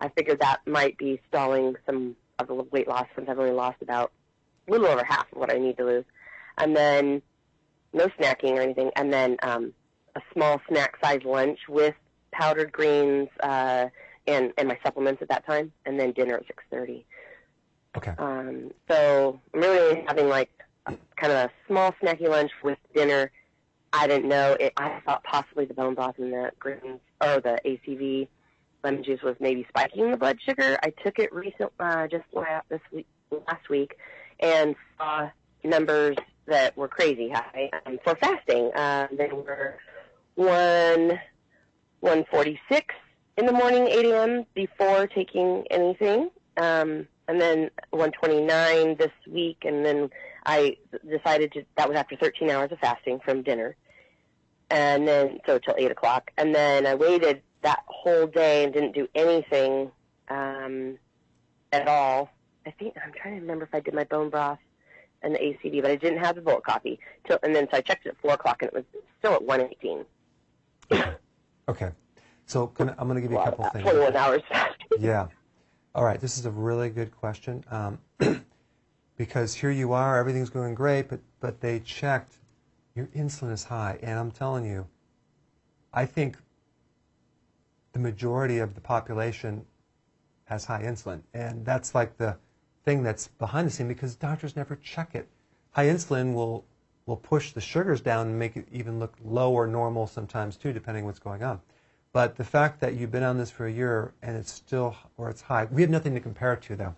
I figured that might be stalling some of the weight loss since I've only lost about a little over half of what I need to lose. And then no snacking or anything. And then um, a small snack size lunch with powdered greens uh, and and my supplements at that time. And then dinner at six thirty. Okay. Um, so I'm really having like a, kind of a small snacky lunch with dinner. I didn't know. It, I thought possibly the bone broth and the greens or the ACV lemon juice was maybe spiking the blood sugar. I took it recent, uh, just la- this week, last week, and saw numbers that were crazy high um, for fasting. Uh, they were one one forty six in the morning, eight a.m. before taking anything, um, and then one twenty nine this week, and then I decided to that was after thirteen hours of fasting from dinner, and then so till eight o'clock, and then I waited that whole day and didn't do anything um, at all. I think I'm trying to remember if I did my bone broth and the ACV, but I didn't have the bullet coffee. Till, and then so I checked it at four o'clock, and it was still at one eighteen. [coughs] Okay. So can, I'm going to give you a couple things. Twenty-one hours. [laughs] Yeah. All right. This is a really good question um, [clears throat] because here you are, everything's going great, but but they checked your insulin is high, and I'm telling you, I think the majority of the population has high insulin, and that's like the thing that's behind the scene because doctors never check it. High insulin will will push the sugars down and make it even look low or normal sometimes too, depending what's going on. But the fact that you've been on this for a year and it's still or it's high, we have nothing to compare it to though.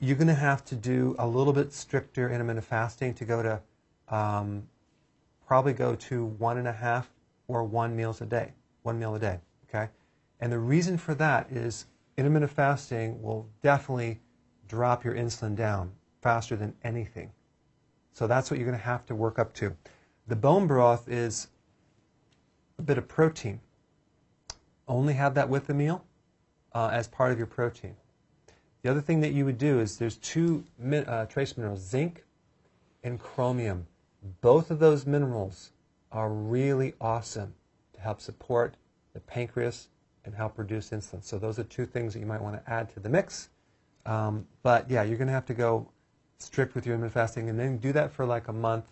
You're going to have to do a little bit stricter intermittent fasting to go to um, probably go to one and a half or one meals a day, one meal a day. Okay, and the reason for that is intermittent fasting will definitely drop your insulin down faster than anything. So that's what you're going to have to work up to. The bone broth is a bit of protein. Only have that with the meal uh, as part of your protein. The other thing that you would do is there's two uh, trace minerals, zinc and chromium. Both of those minerals are really awesome to help support the pancreas and help reduce insulin. So those are two things that you might want to add to the mix. Um, but yeah, you're going to have to go strict with your intermittent fasting and then do that for like a month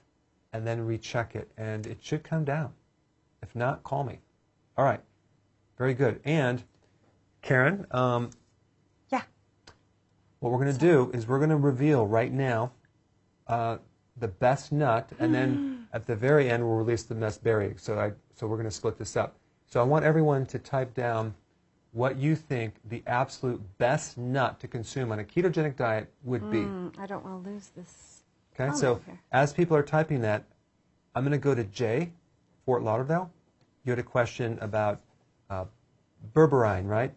and then recheck it and it should come down. If not, call me. All right. Very good. And Karen, um, yeah. What we're going to do is we're going to reveal right now uh, the best nut, and then [gasps] at the very end we'll release the best berry. So I so we're going to split this up. So I want everyone to type down what you think the absolute best nut to consume on a ketogenic diet would be. Mm, I don't want to lose this. Okay, so here. as people are typing that, I'm going to go to Jay, Fort Lauderdale. You had a question about uh, berberine, right?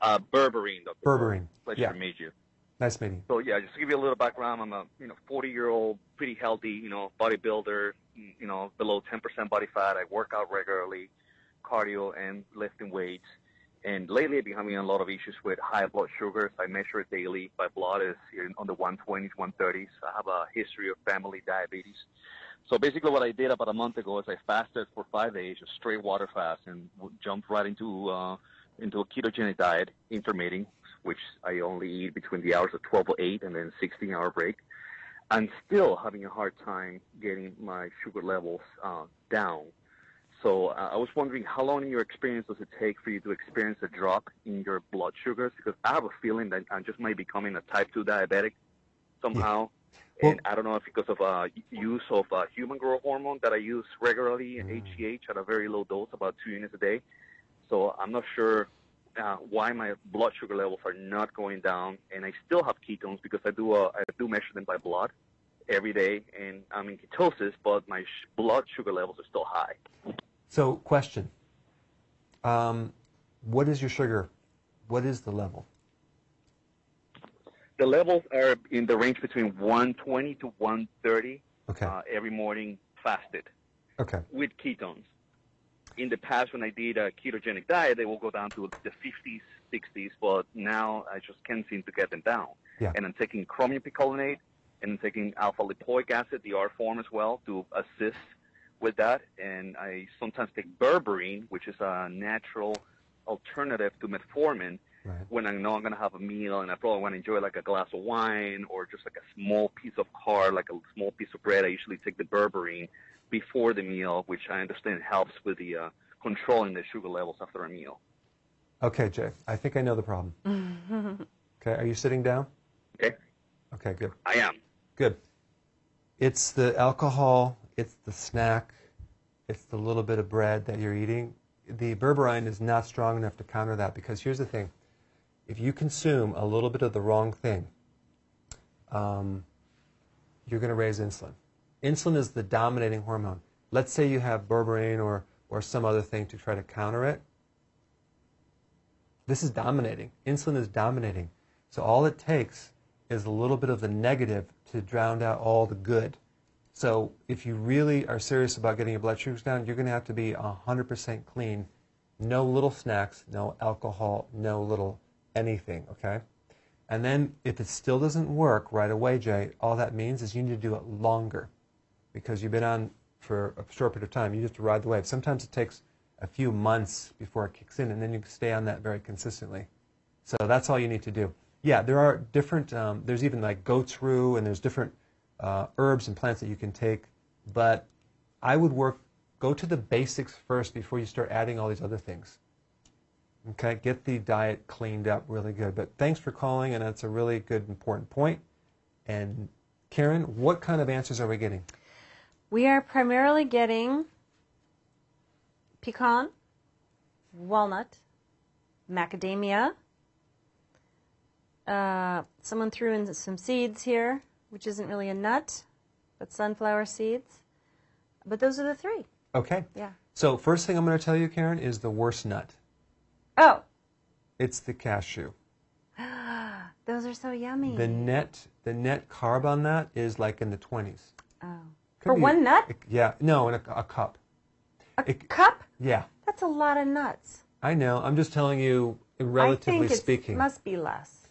Uh, berberine, Dr. Berberine. Pleasure Yeah. to meet you. Nice meeting you. So yeah, just to give you a little background, I'm a you know 40 year old, pretty healthy, you know, bodybuilder, you know, below 10% body fat. I work out regularly, cardio and lifting weights. And lately, I've been having a lot of issues with high blood sugars. I measure it daily. My blood is on the 120s, 130s. I have a history of family diabetes. So basically, what I did about a month ago is I fasted for five days, a straight water fast, and jumped right into uh, into a ketogenic diet, intermittent, which I only eat between the hours of 12 or 8 and then 16 hour break. I'm still having a hard time getting my sugar levels uh, down. So uh, I was wondering how long in your experience does it take for you to experience a drop in your blood sugars? Because I have a feeling that I just might be becoming a type 2 diabetic somehow. And I don't know if because of uh, use of uh, human growth hormone that I use regularly and HGH at a very low dose, about two units a day. So I'm not sure uh, why my blood sugar levels are not going down, and I still have ketones because I do uh, I do measure them by blood every day, and I'm in ketosis, but my sh- blood sugar levels are still high. So, question. Um, what is your sugar? What is the level? The levels are in the range between 120 to 130 Okay. uh, every morning fasted Okay. with ketones. In the past, when I did a ketogenic diet, they will go down to the 50s, 60s, but now I just can't seem to get them down. Yeah. And I'm taking chromium picolinate and I'm taking alpha lipoic acid, the R form as well, to assist with that. And I sometimes take berberine, which is a natural alternative to metformin, when I know I'm going to have a meal and I probably want to enjoy like a glass of wine or just like a small piece of carb, like a small piece of bread. I usually take the berberine before the meal, which I understand helps with the uh, controlling the sugar levels after a meal. Okay, Jay. I think I know the problem. [laughs] Okay. Are you sitting down? Okay. Okay, good. I am. Good. It's the alcohol, it's the snack, it's the little bit of bread that you're eating. The berberine is not strong enough to counter that because here's the thing. If you consume a little bit of the wrong thing, um, you're going to raise insulin. Insulin is the dominating hormone. Let's say you have berberine or, or some other thing to try to counter it. This is dominating. Insulin is dominating. So all it takes is a little bit of the negative to drown out all the good. So if you really are serious about getting your blood sugars down, you're going to have to be 100% clean. No little snacks, no alcohol, no little anything, okay? And then if it still doesn't work right away, Jay, all that means is you need to do it longer because you've been on for a short period of time. You just ride the wave. Sometimes it takes a few months before it kicks in, and then you stay on that very consistently. So that's all you need to do. Yeah, there are different, um, there's even like goat's rue, and there's different uh, herbs and plants that you can take, but I would work, go to the basics first before you start adding all these other things. Okay, get the diet cleaned up really good. But thanks for calling, and that's a really good, important point. And Karen, what kind of answers are we getting? We are primarily getting pecan, walnut, macadamia. Uh, someone threw in some seeds here, which isn't really a nut, but sunflower seeds. But those are the three. Okay. Yeah. So first thing I'm going to tell you, Karen, is the worst nut. Oh, It's the cashew. [gasps] those are so yummy. The net the net carb on that is like in the 20s. oh. For be- one nut? Yeah, no, in a, a cup. A cup? Yeah, That's a lot of nuts. I know. I'm just telling you, I relatively think it speaking. must be less.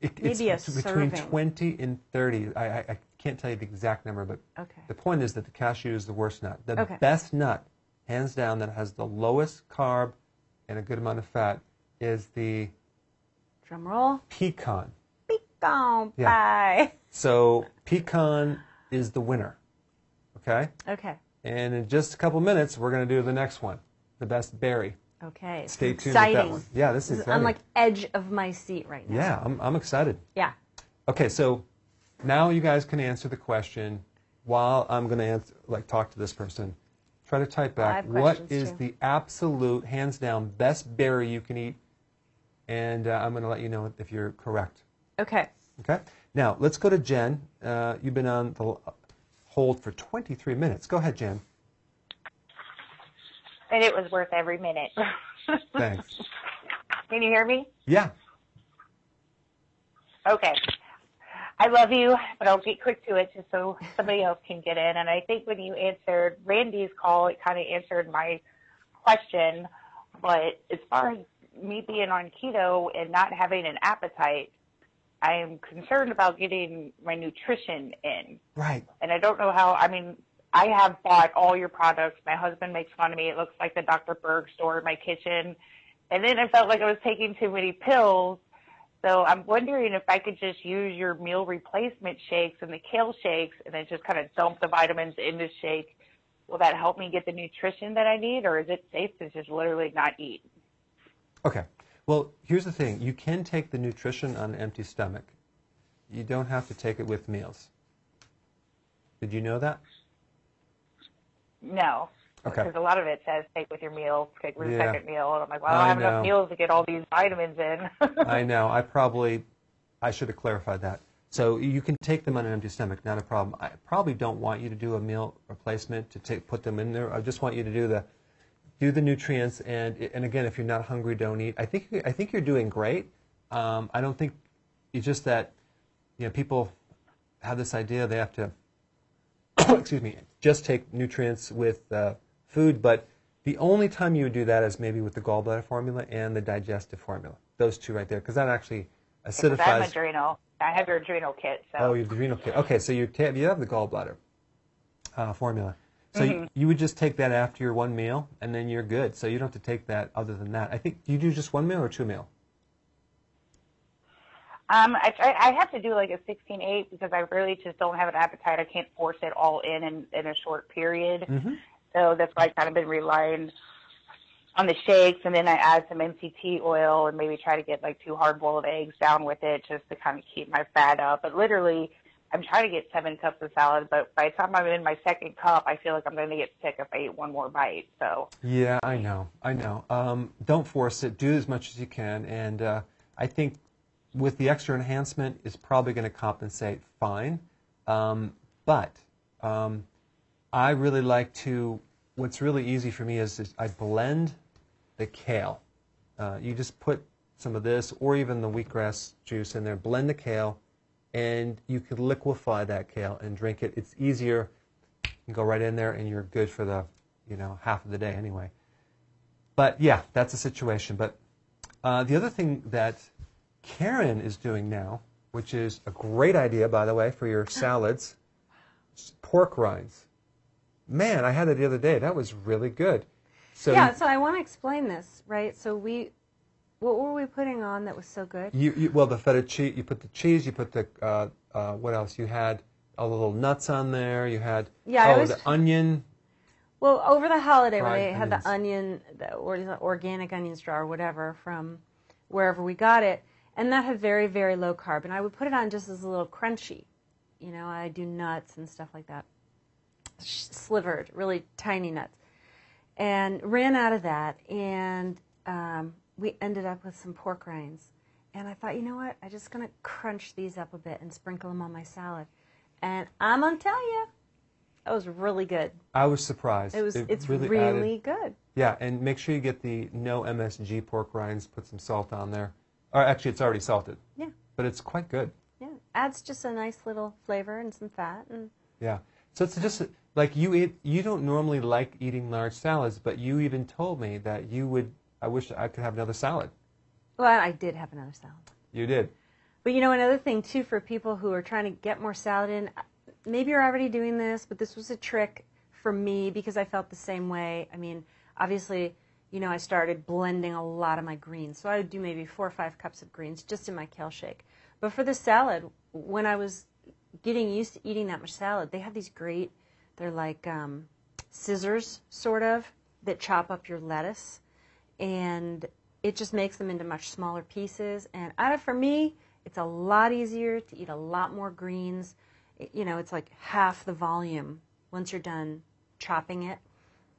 It, Maybe a it's between serving. 20 and 30. I, I, I can't tell you the exact number, but Okay. the point is that the cashew is the worst nut. The Okay. best nut, hands down, that has the lowest carb and a good amount of fat is the Drum roll. pecan. Pecan Yeah. pie. [laughs] So pecan is the winner. Okay? Okay. And in just a couple minutes, we're going to do the next one, the best berry. Okay. Stay tuned exciting. with that one. Yeah, this is I'm exciting. like edge of my seat right now. Yeah, I'm, I'm excited. Yeah. Okay, so now you guys can answer the question while I'm going to answer, like talk to this person. Try to type back what too. the absolute, hands down, best berry you can eat, and uh, I'm going to let you know if you're correct. Okay. Okay. Now let's go to Jen. Uh, you've been on the hold for 23 minutes. Go ahead, Jen. and it was worth every minute. [laughs] Thanks. Can you hear me? Yeah. Okay. I love you, but I'll get quick to it just so somebody else can get in. And I think when you answered Randy's call, it kind of answered my question. But as far as me being on keto and not having an appetite, I am concerned about getting my nutrition in. Right. And I don't know how, I mean, I have bought all your products. My husband makes fun of me. It looks like the Dr. Berg store in my kitchen. And then I felt like I was taking too many pills. So I'm wondering if I could just use your meal replacement shakes and the kale shakes and then just kind of dump the vitamins in the shake. Will that help me get the nutrition that I need or is it safe to just literally not eat? Okay. Well, here's the thing. You can take the nutrition on an empty stomach. You don't have to take it with meals. Did you know that? No. Okay. Because a lot of it says take with your meal, take with your Yeah. second meal. And I'm like, well, I I don't have know. enough meals to get all these vitamins in. [laughs] I know. I probably, I should have clarified that. So you can take them on an empty stomach, not a problem. I probably don't want you to do a meal replacement to take, put them in there. I just want you to do the, do the nutrients. And and again, if you're not hungry, don't eat. I think I think you're doing great. Um, I don't think it's just that, you know, people have this idea they have to, [coughs] excuse me, just take nutrients with uh, food. But the only time you would do that is maybe with the gallbladder formula and the digestive formula. Those two right there, because that actually Because I have acidifies. adrenal. I have your adrenal kit. So. Oh, you have the renal kit. Okay, so you you have the gallbladder uh, formula. So you, Mhm. you would just take that after your one meal, and then you're good. So you don't have to take that other than that. I think do you do just one meal or two meal? Um, I try, I have to do like a 16-8 because I really just don't have an appetite. I can't force it all in in, in a short period. Mm-hmm. So that's why I've kind of been relying on the shakes, and then I add some MCT oil and maybe try to get like two hard-boiled eggs down with it just to kind of keep my fat up. But literally, I'm trying to get seven cups of salad, but by the time I'm in my second cup, I feel like I'm going to get sick if I eat one more bite. So Yeah, I know, I know. Um, don't force it. Do as much as you can, and uh, I think with the extra enhancement, it's probably going to compensate fine. Um, but um, I really like to. What's really easy for me is, is I blend the kale. Uh, you just put some of this, or even the wheatgrass juice in there. Blend the kale, and you can liquefy that kale and drink it. It's easier. You can go right in there, and you're good for the, you know, half of the day anyway. But yeah, that's a situation. But uh, the other thing that Karen is doing now, which is a great idea, by the way, for your salads, pork rinds. Man, I had it the other day. That was really good. So yeah, so I want to explain this, right? So we, what were we putting on that was so good? you, you well the feta cheese. You put the cheese. You put the uh, uh, what else? You had all the little nuts on there. You had Yeah, oh always- the onion. Well, over the holiday Fried they had the onion, the or the organic onion straw or whatever from wherever we got it, and that had very very low carb, and I would put it on just as a little crunchy. You know, I do nuts and stuff like that, slivered, really tiny nuts, and ran out of that. And um, we ended up with some pork rinds. And I thought, you know what? I'm just gonna crunch these up a bit and sprinkle them on my salad. And I'm gonna tell you, that was really good. I was surprised. It was. it's really, added- good. Yeah, and make sure you get the no MSG pork rinds. Put some salt on there. Or actually, it's already salted. Yeah. But it's quite good. Yeah, adds just a nice little flavor and some fat, and Yeah. So it's just like you eat. You don't normally like eating large salads, but you even told me that you would. I wish I could have another salad. well, I did have another salad. You did. But you know, another thing too for people who are trying to get more salad in, maybe you're already doing this, but this was a trick for me because I felt the same way. I mean, obviously, you know, I started blending a lot of my greens. So I would do maybe four or five cups of greens just in my kale shake. But for the salad, when I was getting used to eating that much salad, they have these great, they're like um, scissors, sort of, that chop up your lettuce. And it just makes them into much smaller pieces. And I, for me, it's a lot easier to eat a lot more greens. It- you know, it's like half the volume once you're done chopping it.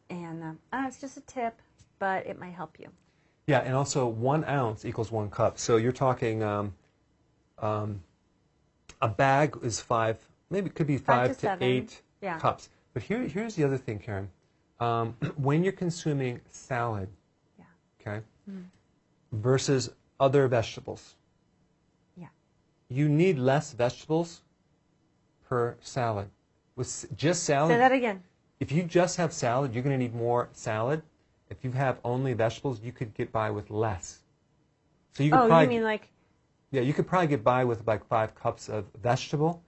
And um, uh, it's just a tip, but it might help you. Yeah, and also one ounce equals one cup. So you're talking um, um, a bag is five, maybe it could be Five five, to to, eight Yeah. cups. But here, here's the other thing, Karen. Um, [clears throat] when you're consuming salad, okay, Mm. versus other vegetables, Yeah. you need less vegetables per salad. With just salad, Say that again. if you just have salad, you're going to need more salad. If you have only vegetables, you could get by with less. So you could oh, probably you mean like, yeah, you could probably get by with like five cups of vegetable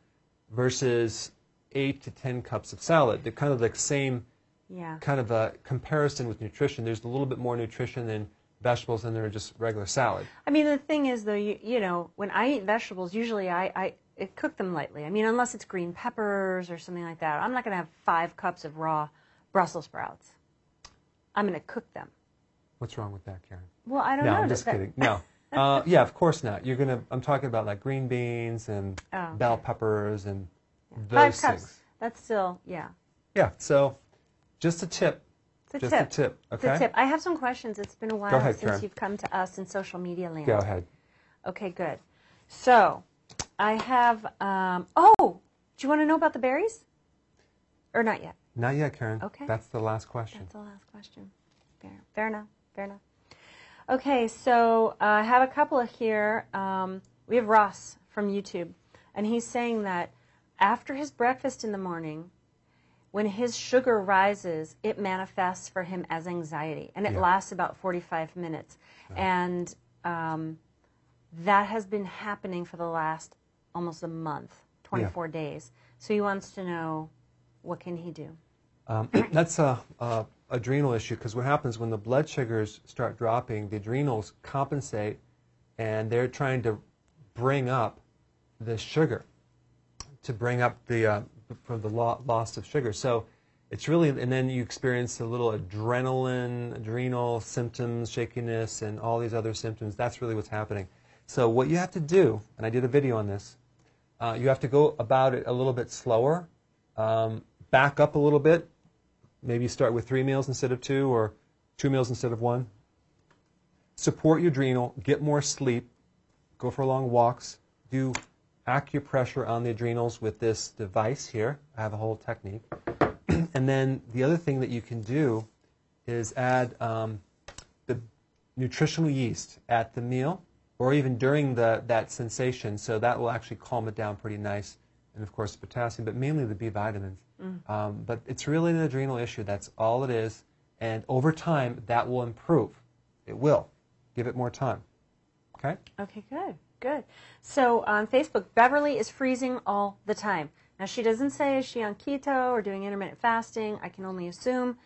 versus eight to ten cups of salad. They're kind of like same yeah. kind of a comparison with nutrition. There's a little bit more nutrition in vegetables than there are just regular salad. I mean, the thing is, though, you, you know, when I eat vegetables, usually I, I, I cook them lightly. I mean, unless it's green peppers or something like that. I'm not going to have five cups of raw Brussels sprouts. I'm going to cook them. What's wrong with that, Karen? Well, I don't no, know. I'm just That- kidding. No. Uh, [laughs] yeah, of course not. You're gonna. I'm talking about like green beans and Oh, bell peppers and those Five things. cups. That's still, yeah. Yeah. So, just a tip. It's a just tip. a tip. Okay. Tip. I have some questions. It's been a while ahead, since Karen. you've come to us in social media land. Go ahead. Okay, good. So, I have. Um, oh, do you want to know about the berries? Or not yet? Not yet, Karen. Okay. That's the last question. That's the last question. Fair, fair enough. Fair enough. Okay, so uh, I have a couple of here. Um, we have Ross from YouTube, and he's saying that after his breakfast in the morning, when his sugar rises, it manifests for him as anxiety, and it Yeah. lasts about 45 minutes. And um, that has been happening for the last almost a month, 24 days. So he wants to know what can he do? Um, [clears throat] that's a, a adrenal issue because what happens when the blood sugars start dropping, the adrenals compensate, and they're trying to bring up the sugar, to bring up the uh, from the loss of sugar. So it's really, and then you experience a little adrenaline, adrenal symptoms, shakiness, and all these other symptoms. That's really what's happening. So what you have to do, and I did a video on this, uh, you have to go about it a little bit slower, um, back up a little bit. Maybe start with three meals instead of two, or two meals instead of one. Support your adrenal, get more sleep, go for long walks, do acupressure on the adrenals with this device here. I have a whole technique. [clears throat] and then the other thing that you can do is add um, the nutritional yeast at the meal or even during the, that sensation. So that will actually calm it down pretty nice. And of course, potassium, but mainly the B vitamins. Mm. Um, but it's really an adrenal issue. That's all it is. And over time, that will improve. It will. Give it more time. Okay? Okay, good, good. So on Facebook, Beverly is freezing all the time. Now she doesn't say is she on keto or doing intermittent fasting. I can only assume,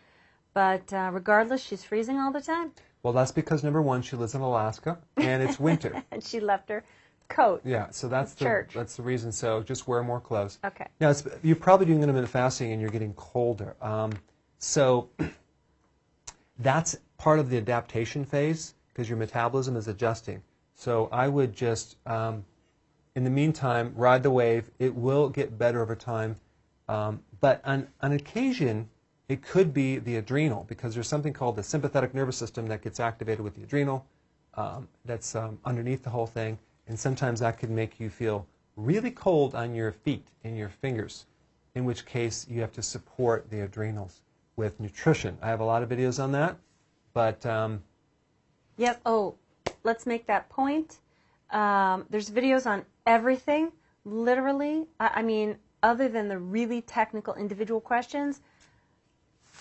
but uh, regardless, she's freezing all the time, Well, that's because number one, she lives in Alaska and it's winter. [laughs] and she left her coat. Yeah, so that's the Church. that's the reason. So just wear more clothes. Okay. Now it's, you're probably doing intermittent fasting and you're getting colder. Um, so [clears throat] that's part of the adaptation phase because your metabolism is adjusting. So I would just um, in the meantime, ride the wave. It will get better over time. Um, but on, on occasion, it could be the adrenal because there's something called the sympathetic nervous system that gets activated with the adrenal um, that's um, underneath the whole thing. And sometimes that could make you feel really cold on your feet and your fingers, in which case you have to support the adrenals with nutrition. I have a lot of videos on that, but um, Yep. Oh, let's make that point. Um, there's videos on everything, literally. I, I mean, other than the really technical individual questions,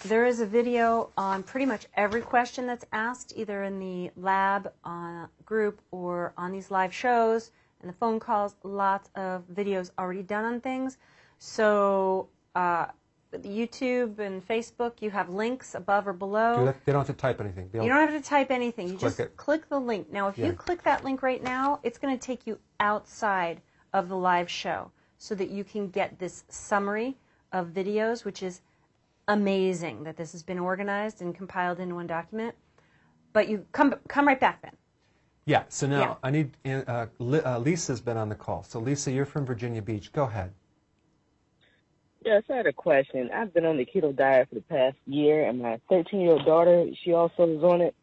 there is a video on pretty much every question that's asked, either in the lab uh, group or on these live shows and the phone calls. Lots of videos already done on things. So, uh, YouTube and Facebook, you have links above or below. they don't have to type anything. You don't have to type anything. You Click just click the link. Now, if Yeah. you click that link right now, it's going to take you outside of the live show so that you can get this summary of videos, which is amazing that this has been organized and compiled into one document. But you come come right back then. Yeah, so now Yeah. I need, uh, uh, Lisa's been on the call. So, Lisa, you're from Virginia Beach. Go ahead. Yes, I had a question. I've been on the keto diet for the past year, and my 13 year old daughter, she also was on it.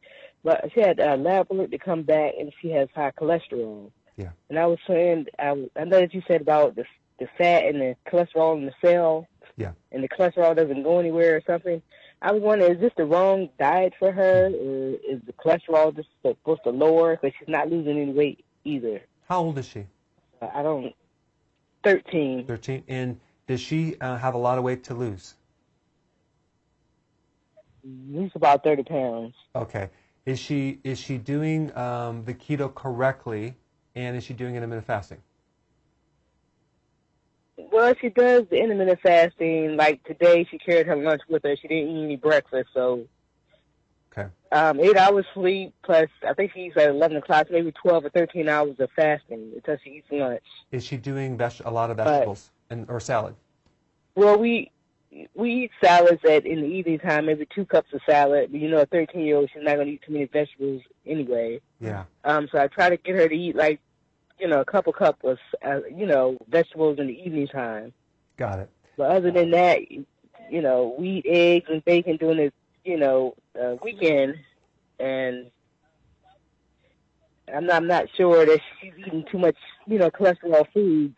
But she had a lab work to come back, and she has high cholesterol. Yeah. And I was saying, I, I know that you said about the the fat and the cholesterol in the cell, Yeah. and the cholesterol doesn't go anywhere or something. I was wondering, is this the wrong diet for her, or is the cholesterol just supposed to lower because she's not losing any weight either? How old is she? Uh, I don't. 13. 13. And does she uh, have a lot of weight to lose? Lose about 30 pounds. Okay. Is she is she doing um, the keto correctly, and is she doing intermittent fasting? Well, she does the intermittent fasting. Like today, she carried her lunch with her. She didn't eat any breakfast, so Okay. um, eight hours sleep plus I think she eats at eleven o'clock, maybe twelve or thirteen hours of fasting until she eats lunch. Is she doing veg- a lot of But- vegetables and or salad? Well, we we eat salads at in the evening time, maybe two cups of salad. But you know, a thirteen year old, she's not going to eat too many vegetables anyway. Yeah. Um, so I try to get her to eat like, you know, a couple cups of, uh, you know, vegetables in the evening time. Got it. But other than that, you know, we eat eggs and bacon during the, you know, uh, weekend, and I'm not, I'm not sure that she's eating too much, you know, cholesterol foods.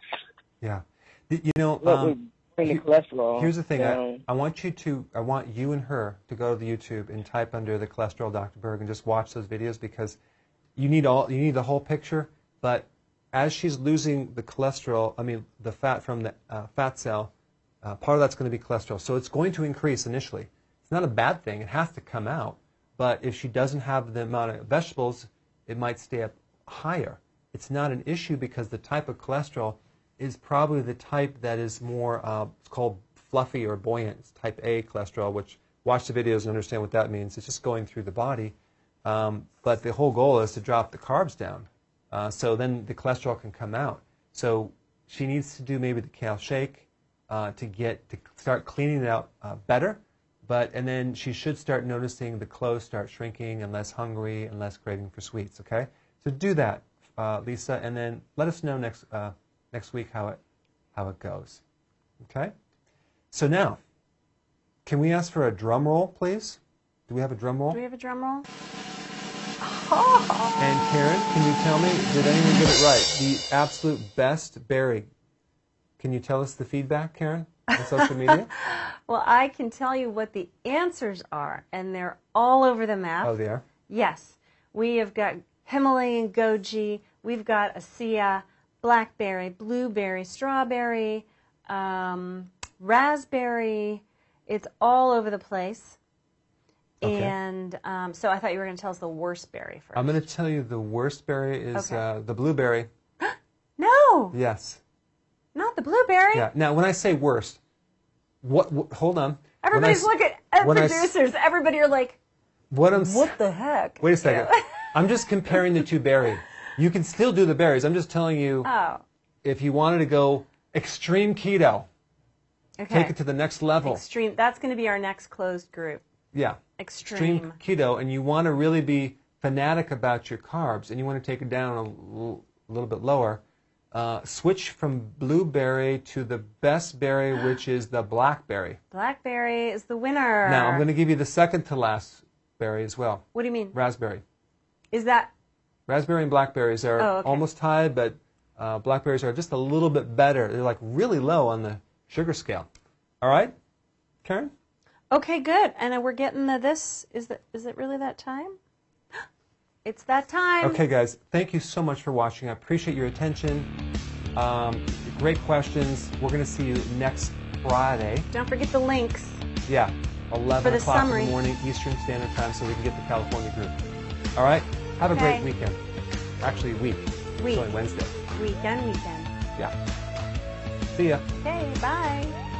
Yeah. You know, um, bring the he- cholesterol Here's the thing. I. I want you to, I want you and her to go to the YouTube and type under the cholesterol Dr. Berg and just watch those videos because you need all, you need the whole picture. But as she's losing the cholesterol, I mean the fat from the uh, fat cell, uh, part of that's going to be cholesterol. So it's going to increase initially. It's not a bad thing. It has to come out. But if she doesn't have the amount of vegetables, it might stay up higher. It's not an issue because the type of cholesterol is probably the type that is more, uh, it's called fluffy or buoyant. It's type A cholesterol, which watch the videos and understand what that means. It's just going through the body. Um, but the whole goal is to drop the carbs down. Uh, so then the cholesterol can come out. So she needs to do maybe the kale shake uh, to get to start cleaning it out uh, better. But and then she should start noticing the clothes start shrinking and less hungry and less craving for sweets. Okay, so do that, uh, Lisa, and then let us know next uh, next week how it how it goes. Okay. So now, can we ask for a drum roll, please? Do we have a drum roll? Do we have a drum roll? [laughs] And Karen, can you tell me, did anyone get it right? The absolute best berry. Can you tell us the feedback, Karen, on social media? [laughs] Well, I can tell you what the answers are, and they're all over the map. oh, they are? Yes, we have got Himalayan goji, we've got açaí, blackberry, blueberry, strawberry, um, raspberry. It's all over the place. Okay. And um, so I thought you were going to tell us the worst berry first. I'm going to tell you the worst berry is Okay. uh, the blueberry. [gasps] No, Yes. not the blueberry. Yeah. Now, when I say worst, what? wh- hold on. When I Everybody's looking at when I producers. Everybody are like, What I'm. what the heck? Wait a second. [laughs] I'm just comparing the two berries. You can still do the berries. I'm just telling you Oh, if you wanted to go extreme keto, okay. take it to the next level. Extreme. That's going to be our next closed group. Yeah. Extreme. keto, and you want to really be fanatic about your carbs, and you want to take it down a l- little bit lower. uh, switch from blueberry to the best berry, [gasps] which is the blackberry. Blackberry is the winner. Now, I'm going to give you the second to last berry as well What do you mean? raspberry. Is that Raspberry and blackberries are Oh, okay. almost tied, but uh, blackberries are just a little bit better. They're like really low on the sugar scale. All right, Karen? okay? Good. And uh, we're getting the this. Is that is it really that time? [gasps] It's that time. Okay, guys, thank you so much for watching. I appreciate your attention. Um, great questions. We're going to see you next Friday. Don't forget the links. Yeah, 11 o'clock in the morning Eastern Standard Time so we can get the California group. All right? Have a great weekend. Actually, week. Week. It's only Wednesday. Weekend, weekend. Yeah. See ya. Okay. Bye.